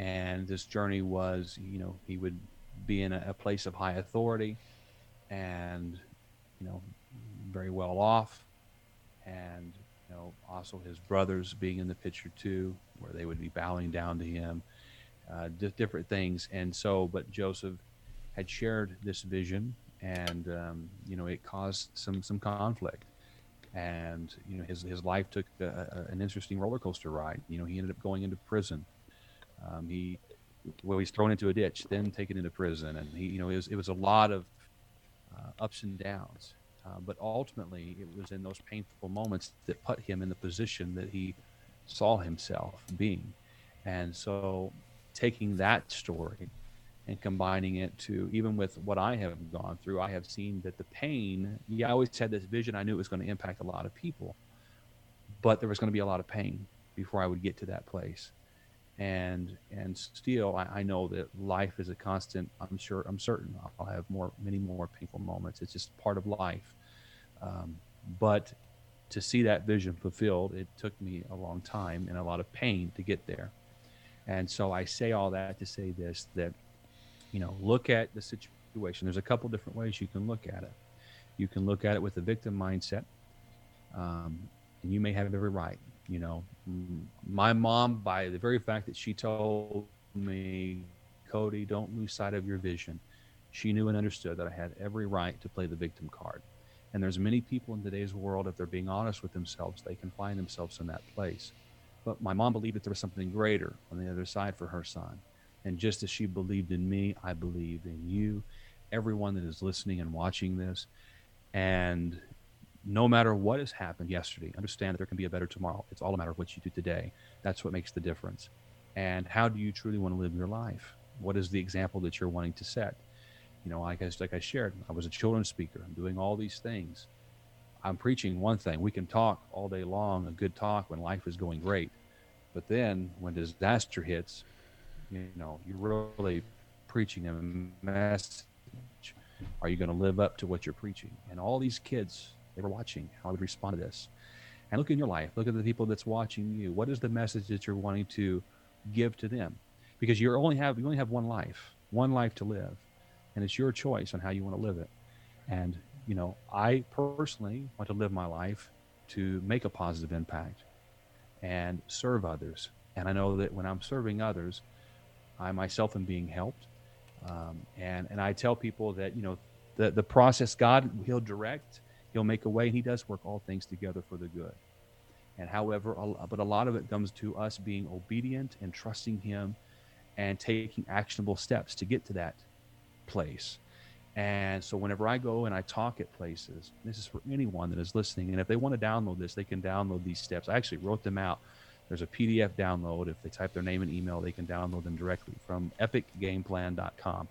And this journey was, you know, he would be in a, a place of high authority and, you know, very well off. And, you know, also his brothers being in the picture too, where they would be bowing down to him, uh, different things. And so, but Joseph had shared this vision and um, you know it caused some some conflict. And you know his his life took a, a, an interesting roller coaster ride. You know he ended up going into prison. Um, he well he's thrown into a ditch then taken into prison. And he you know it was, it was a lot of uh, ups and downs. Uh, but ultimately it was in those painful moments that put him in the position that he saw himself being. And so taking that story and combining it to even with what I have gone through, I have seen that the pain, yeah, I always had this vision. I knew it was going to impact a lot of people, but there was going to be a lot of pain before I would get to that place. And and still, I, I know that life is a constant. I'm sure, I'm certain I'll have more, many more painful moments. It's just part of life. Um, but to see that vision fulfilled, it took me a long time and a lot of pain to get there. And so I say all that to say this that you know, look at the situation. There's a couple different ways you can look at it. You can look at it with a victim mindset, um, and you may have every right. You know, my mom, by the very fact that she told me, Cody, don't lose sight of your vision, she knew and understood that I had every right to play the victim card. And there's many people in today's world, if they're being honest with themselves, they can find themselves in that place. But my mom believed that there was something greater on the other side for her son. And just as she believed in me, I believe in you, everyone that is listening and watching this. And no matter what has happened yesterday, understand that there can be a better tomorrow. It's all a matter of what you do today. That's what makes the difference. And how do you truly want to live your life? What is the example that you're wanting to set? You know, like I, like I shared, I was a children's speaker. I'm doing all these things. I'm preaching one thing. We can talk all day long, a good talk when life is going great. But then when disaster hits, you know, you're really preaching a message. Are you going to live up to what you're preaching? And all these kids, they were watching how I would respond to this. And look in your life. Look at the people that's watching you. What is the message that you're wanting to give to them? Because you only have you only have one life, one life to live, and it's your choice on how you want to live it. And you know, I personally want to live my life to make a positive impact and serve others. And I know that when I'm serving others, I myself am being helped. Um, and and I tell people that you know the the process God He'll direct, He'll make a way, and He does work all things together for the good. And however, but a lot of it comes to us being obedient and trusting Him, and taking actionable steps to get to that place. And so whenever I go and I talk at places, this is for anyone that is listening. And if they want to download this, they can download these steps. I actually wrote them out. There's a PDF download. If they type their name and email, they can download them directly from epicgameplan.com.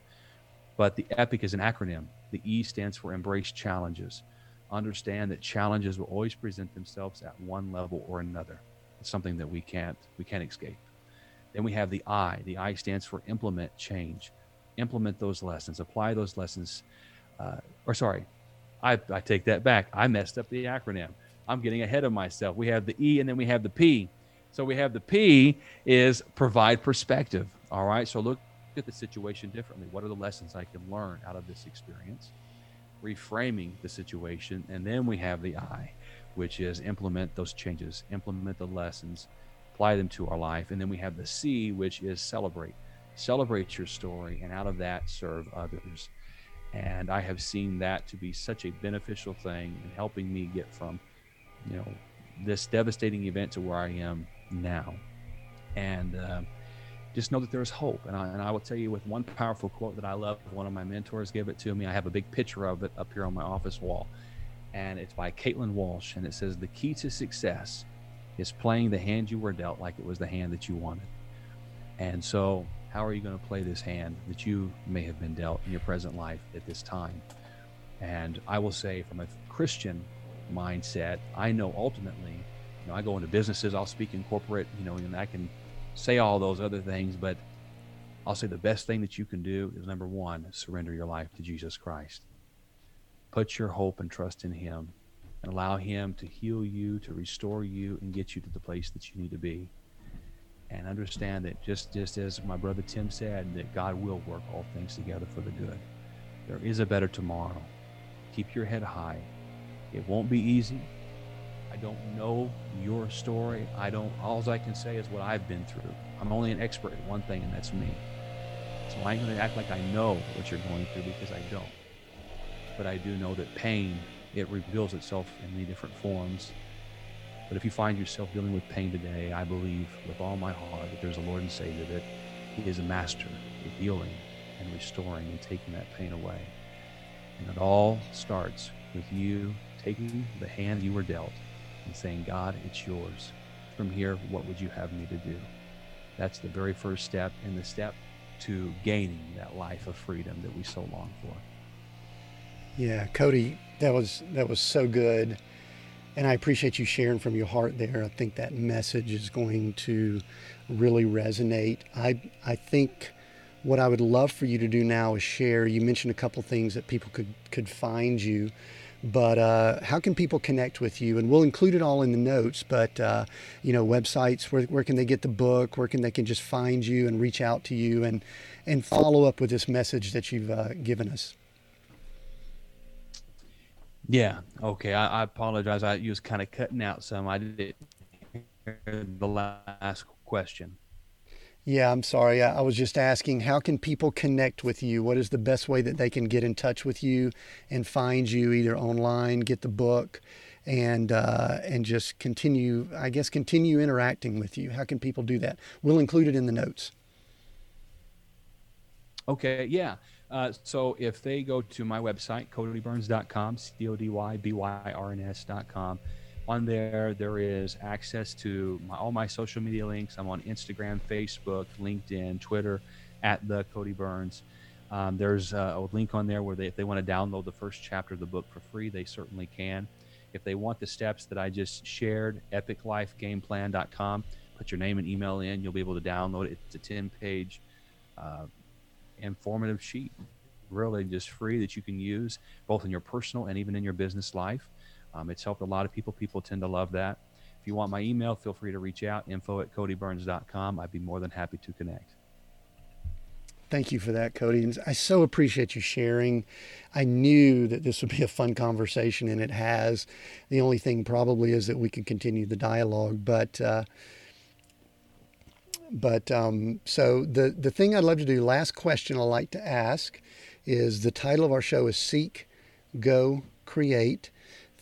But the EPIC is an acronym. The E stands for Embrace Challenges. Understand that challenges will always present themselves at one level or another. It's something that we can't we can't escape. Then we have the I. The I stands for Implement Change implement those lessons, apply those lessons. Uh, or sorry, I, I take that back. I messed up the acronym. I'm getting ahead of myself. We have the E and then we have the P. So we have the P is provide perspective. All right. So look at the situation differently. What are the lessons I can learn out of this experience? Reframing the situation. And then we have the I, which is implement those changes, implement the lessons, apply them to our life. And then we have the C, which is celebrate celebrate your story, and out of that, serve others. And I have seen that to be such a beneficial thing in helping me get from, you know, this devastating event to where I am now. And uh, just know that there's hope. And I, and I will tell you with one powerful quote that I love, one of my mentors gave it to me. I have a big picture of it up here on my office wall. And it's by Caitlin Walsh. And it says, The key to success is playing the hand you were dealt like it was the hand that you wanted. And so how are you going to play this hand that you may have been dealt in your present life at this time? And I will say, from a Christian mindset, I know ultimately, you know, I go into businesses, I'll speak in corporate, you know, and I can say all those other things, but I'll say the best thing that you can do is number one, surrender your life to Jesus Christ. Put your hope and trust in Him and allow Him to heal you, to restore you, and get you to the place that you need to be and understand that just just as my brother Tim said, that God will work all things together for the good. There is a better tomorrow. Keep your head high. It won't be easy. I don't know your story. I don't all I can say is what I've been through. I'm only an expert at one thing and that's me. So I ain't gonna act like I know what you're going through because I don't. But I do know that pain, it reveals itself in many different forms but if you find yourself dealing with pain today, I believe with all my heart that there's a Lord and Savior, that He is a master of healing and restoring and taking that pain away. And it all starts with you taking the hand you were dealt and saying, God, it's yours. From here, what would you have me to do? That's the very first step and the step to gaining that life of freedom that we so long for. Yeah, Cody, that was that was so good. And I appreciate you sharing from your heart there. I think that message is going to really resonate. I, I think what I would love for you to do now is share. You mentioned a couple things that people could, could find you, but uh, how can people connect with you? And we'll include it all in the notes, but uh, you know, websites, where, where can they get the book? Where can they can just find you and reach out to you and, and follow up with this message that you've uh, given us? Yeah. Okay. I, I apologize. I was kind of cutting out some. I didn't hear the last question. Yeah, I'm sorry. I, was just asking how can people connect with you? What is the best way that they can get in touch with you and find you either online, get the book, and uh, and just continue, I guess, continue interacting with you? How can people do that? We'll include it in the notes. Okay, yeah. Uh, so if they go to my website, codybyrns.com, C O D Y B Y R N S.com, on there there is access to my, all my social media links. I'm on Instagram, Facebook, LinkedIn, Twitter, at the Cody Byrns. Um, there's a, a link on there where they, if they want to download the first chapter of the book for free, they certainly can. If they want the steps that I just shared, epiclifegameplan.com, put your name and email in. You'll be able to download it. It's a 10 page uh, informative sheet, really just free that you can use both in your personal and even in your business life. Um, it's helped a lot of people. People tend to love that. If you want my email, feel free to reach out info at codybyrns.com. I'd be more than happy to connect. Thank you for that, Cody. And I so appreciate you sharing. I knew that this would be a fun conversation, and it has. The only thing probably is that we can continue the dialogue, but. Uh, but um, so the the thing I'd love to do, last question I'd like to ask, is the title of our show is Seek, Go, Create.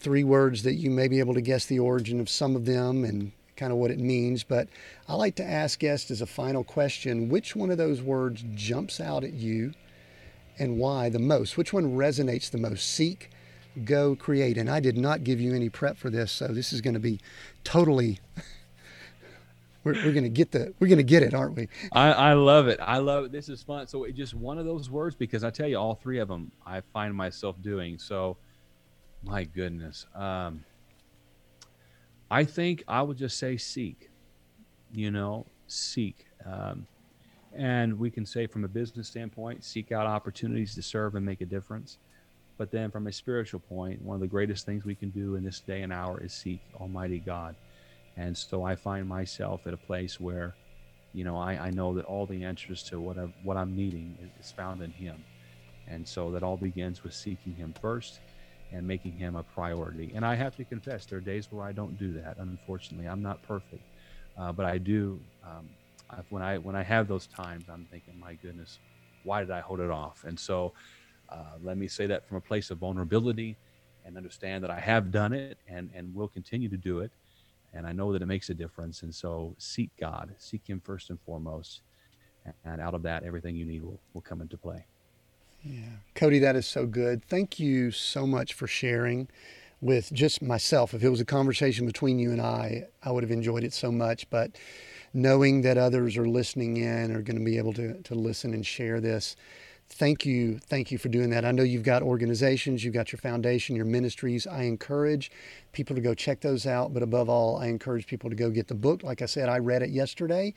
Three words that you may be able to guess the origin of some of them and kind of what it means. But I like to ask guests as a final question which one of those words jumps out at you and why the most? Which one resonates the most? Seek, go, create. And I did not give you any prep for this, so this is going to be totally. we're, we're going to get the we're to get it aren't we I, I love it i love it this is fun so it just one of those words because i tell you all three of them i find myself doing so my goodness um, I think I would just say seek, you know, seek. Um, and we can say from a business standpoint, seek out opportunities to serve and make a difference. But then from a spiritual point, one of the greatest things we can do in this day and hour is seek Almighty God. And so I find myself at a place where, you know, I, I know that all the answers to what, i what I'm needing is found in Him. And so that all begins with seeking Him first and making him a priority. And I have to confess, there are days where I don't do that. Unfortunately, I'm not perfect, uh, but I do. Um, I've, when I when I have those times, I'm thinking, my goodness, why did I hold it off? And so, uh, let me say that from a place of vulnerability, and understand that I have done it and and will continue to do it, and I know that it makes a difference. And so, seek God, seek Him first and foremost, and out of that, everything you need will will come into play. Yeah. Cody, that is so good. Thank you so much for sharing with just myself. If it was a conversation between you and I, I would have enjoyed it so much. But knowing that others are listening in, are going to be able to, to listen and share this, thank you. Thank you for doing that. I know you've got organizations, you've got your foundation, your ministries. I encourage people to go check those out. But above all, I encourage people to go get the book. Like I said, I read it yesterday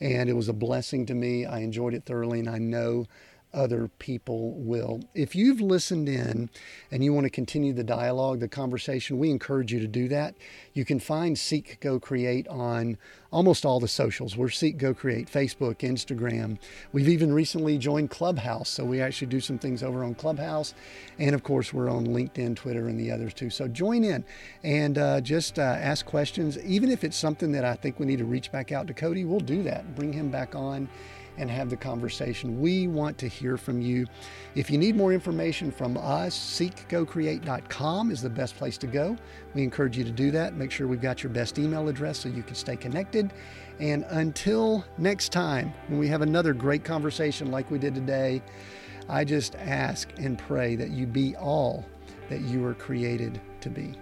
and it was a blessing to me. I enjoyed it thoroughly, and I know other people will. If you've listened in and you want to continue the dialogue, the conversation, we encourage you to do that. You can find Seek Go Create on almost all the socials. We're Seek Go Create, Facebook, Instagram. We've even recently joined Clubhouse, so we actually do some things over on Clubhouse. And of course, we're on LinkedIn, Twitter, and the others too. So join in and uh, just uh, ask questions. Even if it's something that I think we need to reach back out to Cody, we'll do that. Bring him back on and have the conversation. We want to hear from you. If you need more information from us, seekgocreate.com is the best place to go. We encourage you to do that. Make sure we've got your best email address so you can stay connected. And until next time, when we have another great conversation like we did today, I just ask and pray that you be all that you were created to be.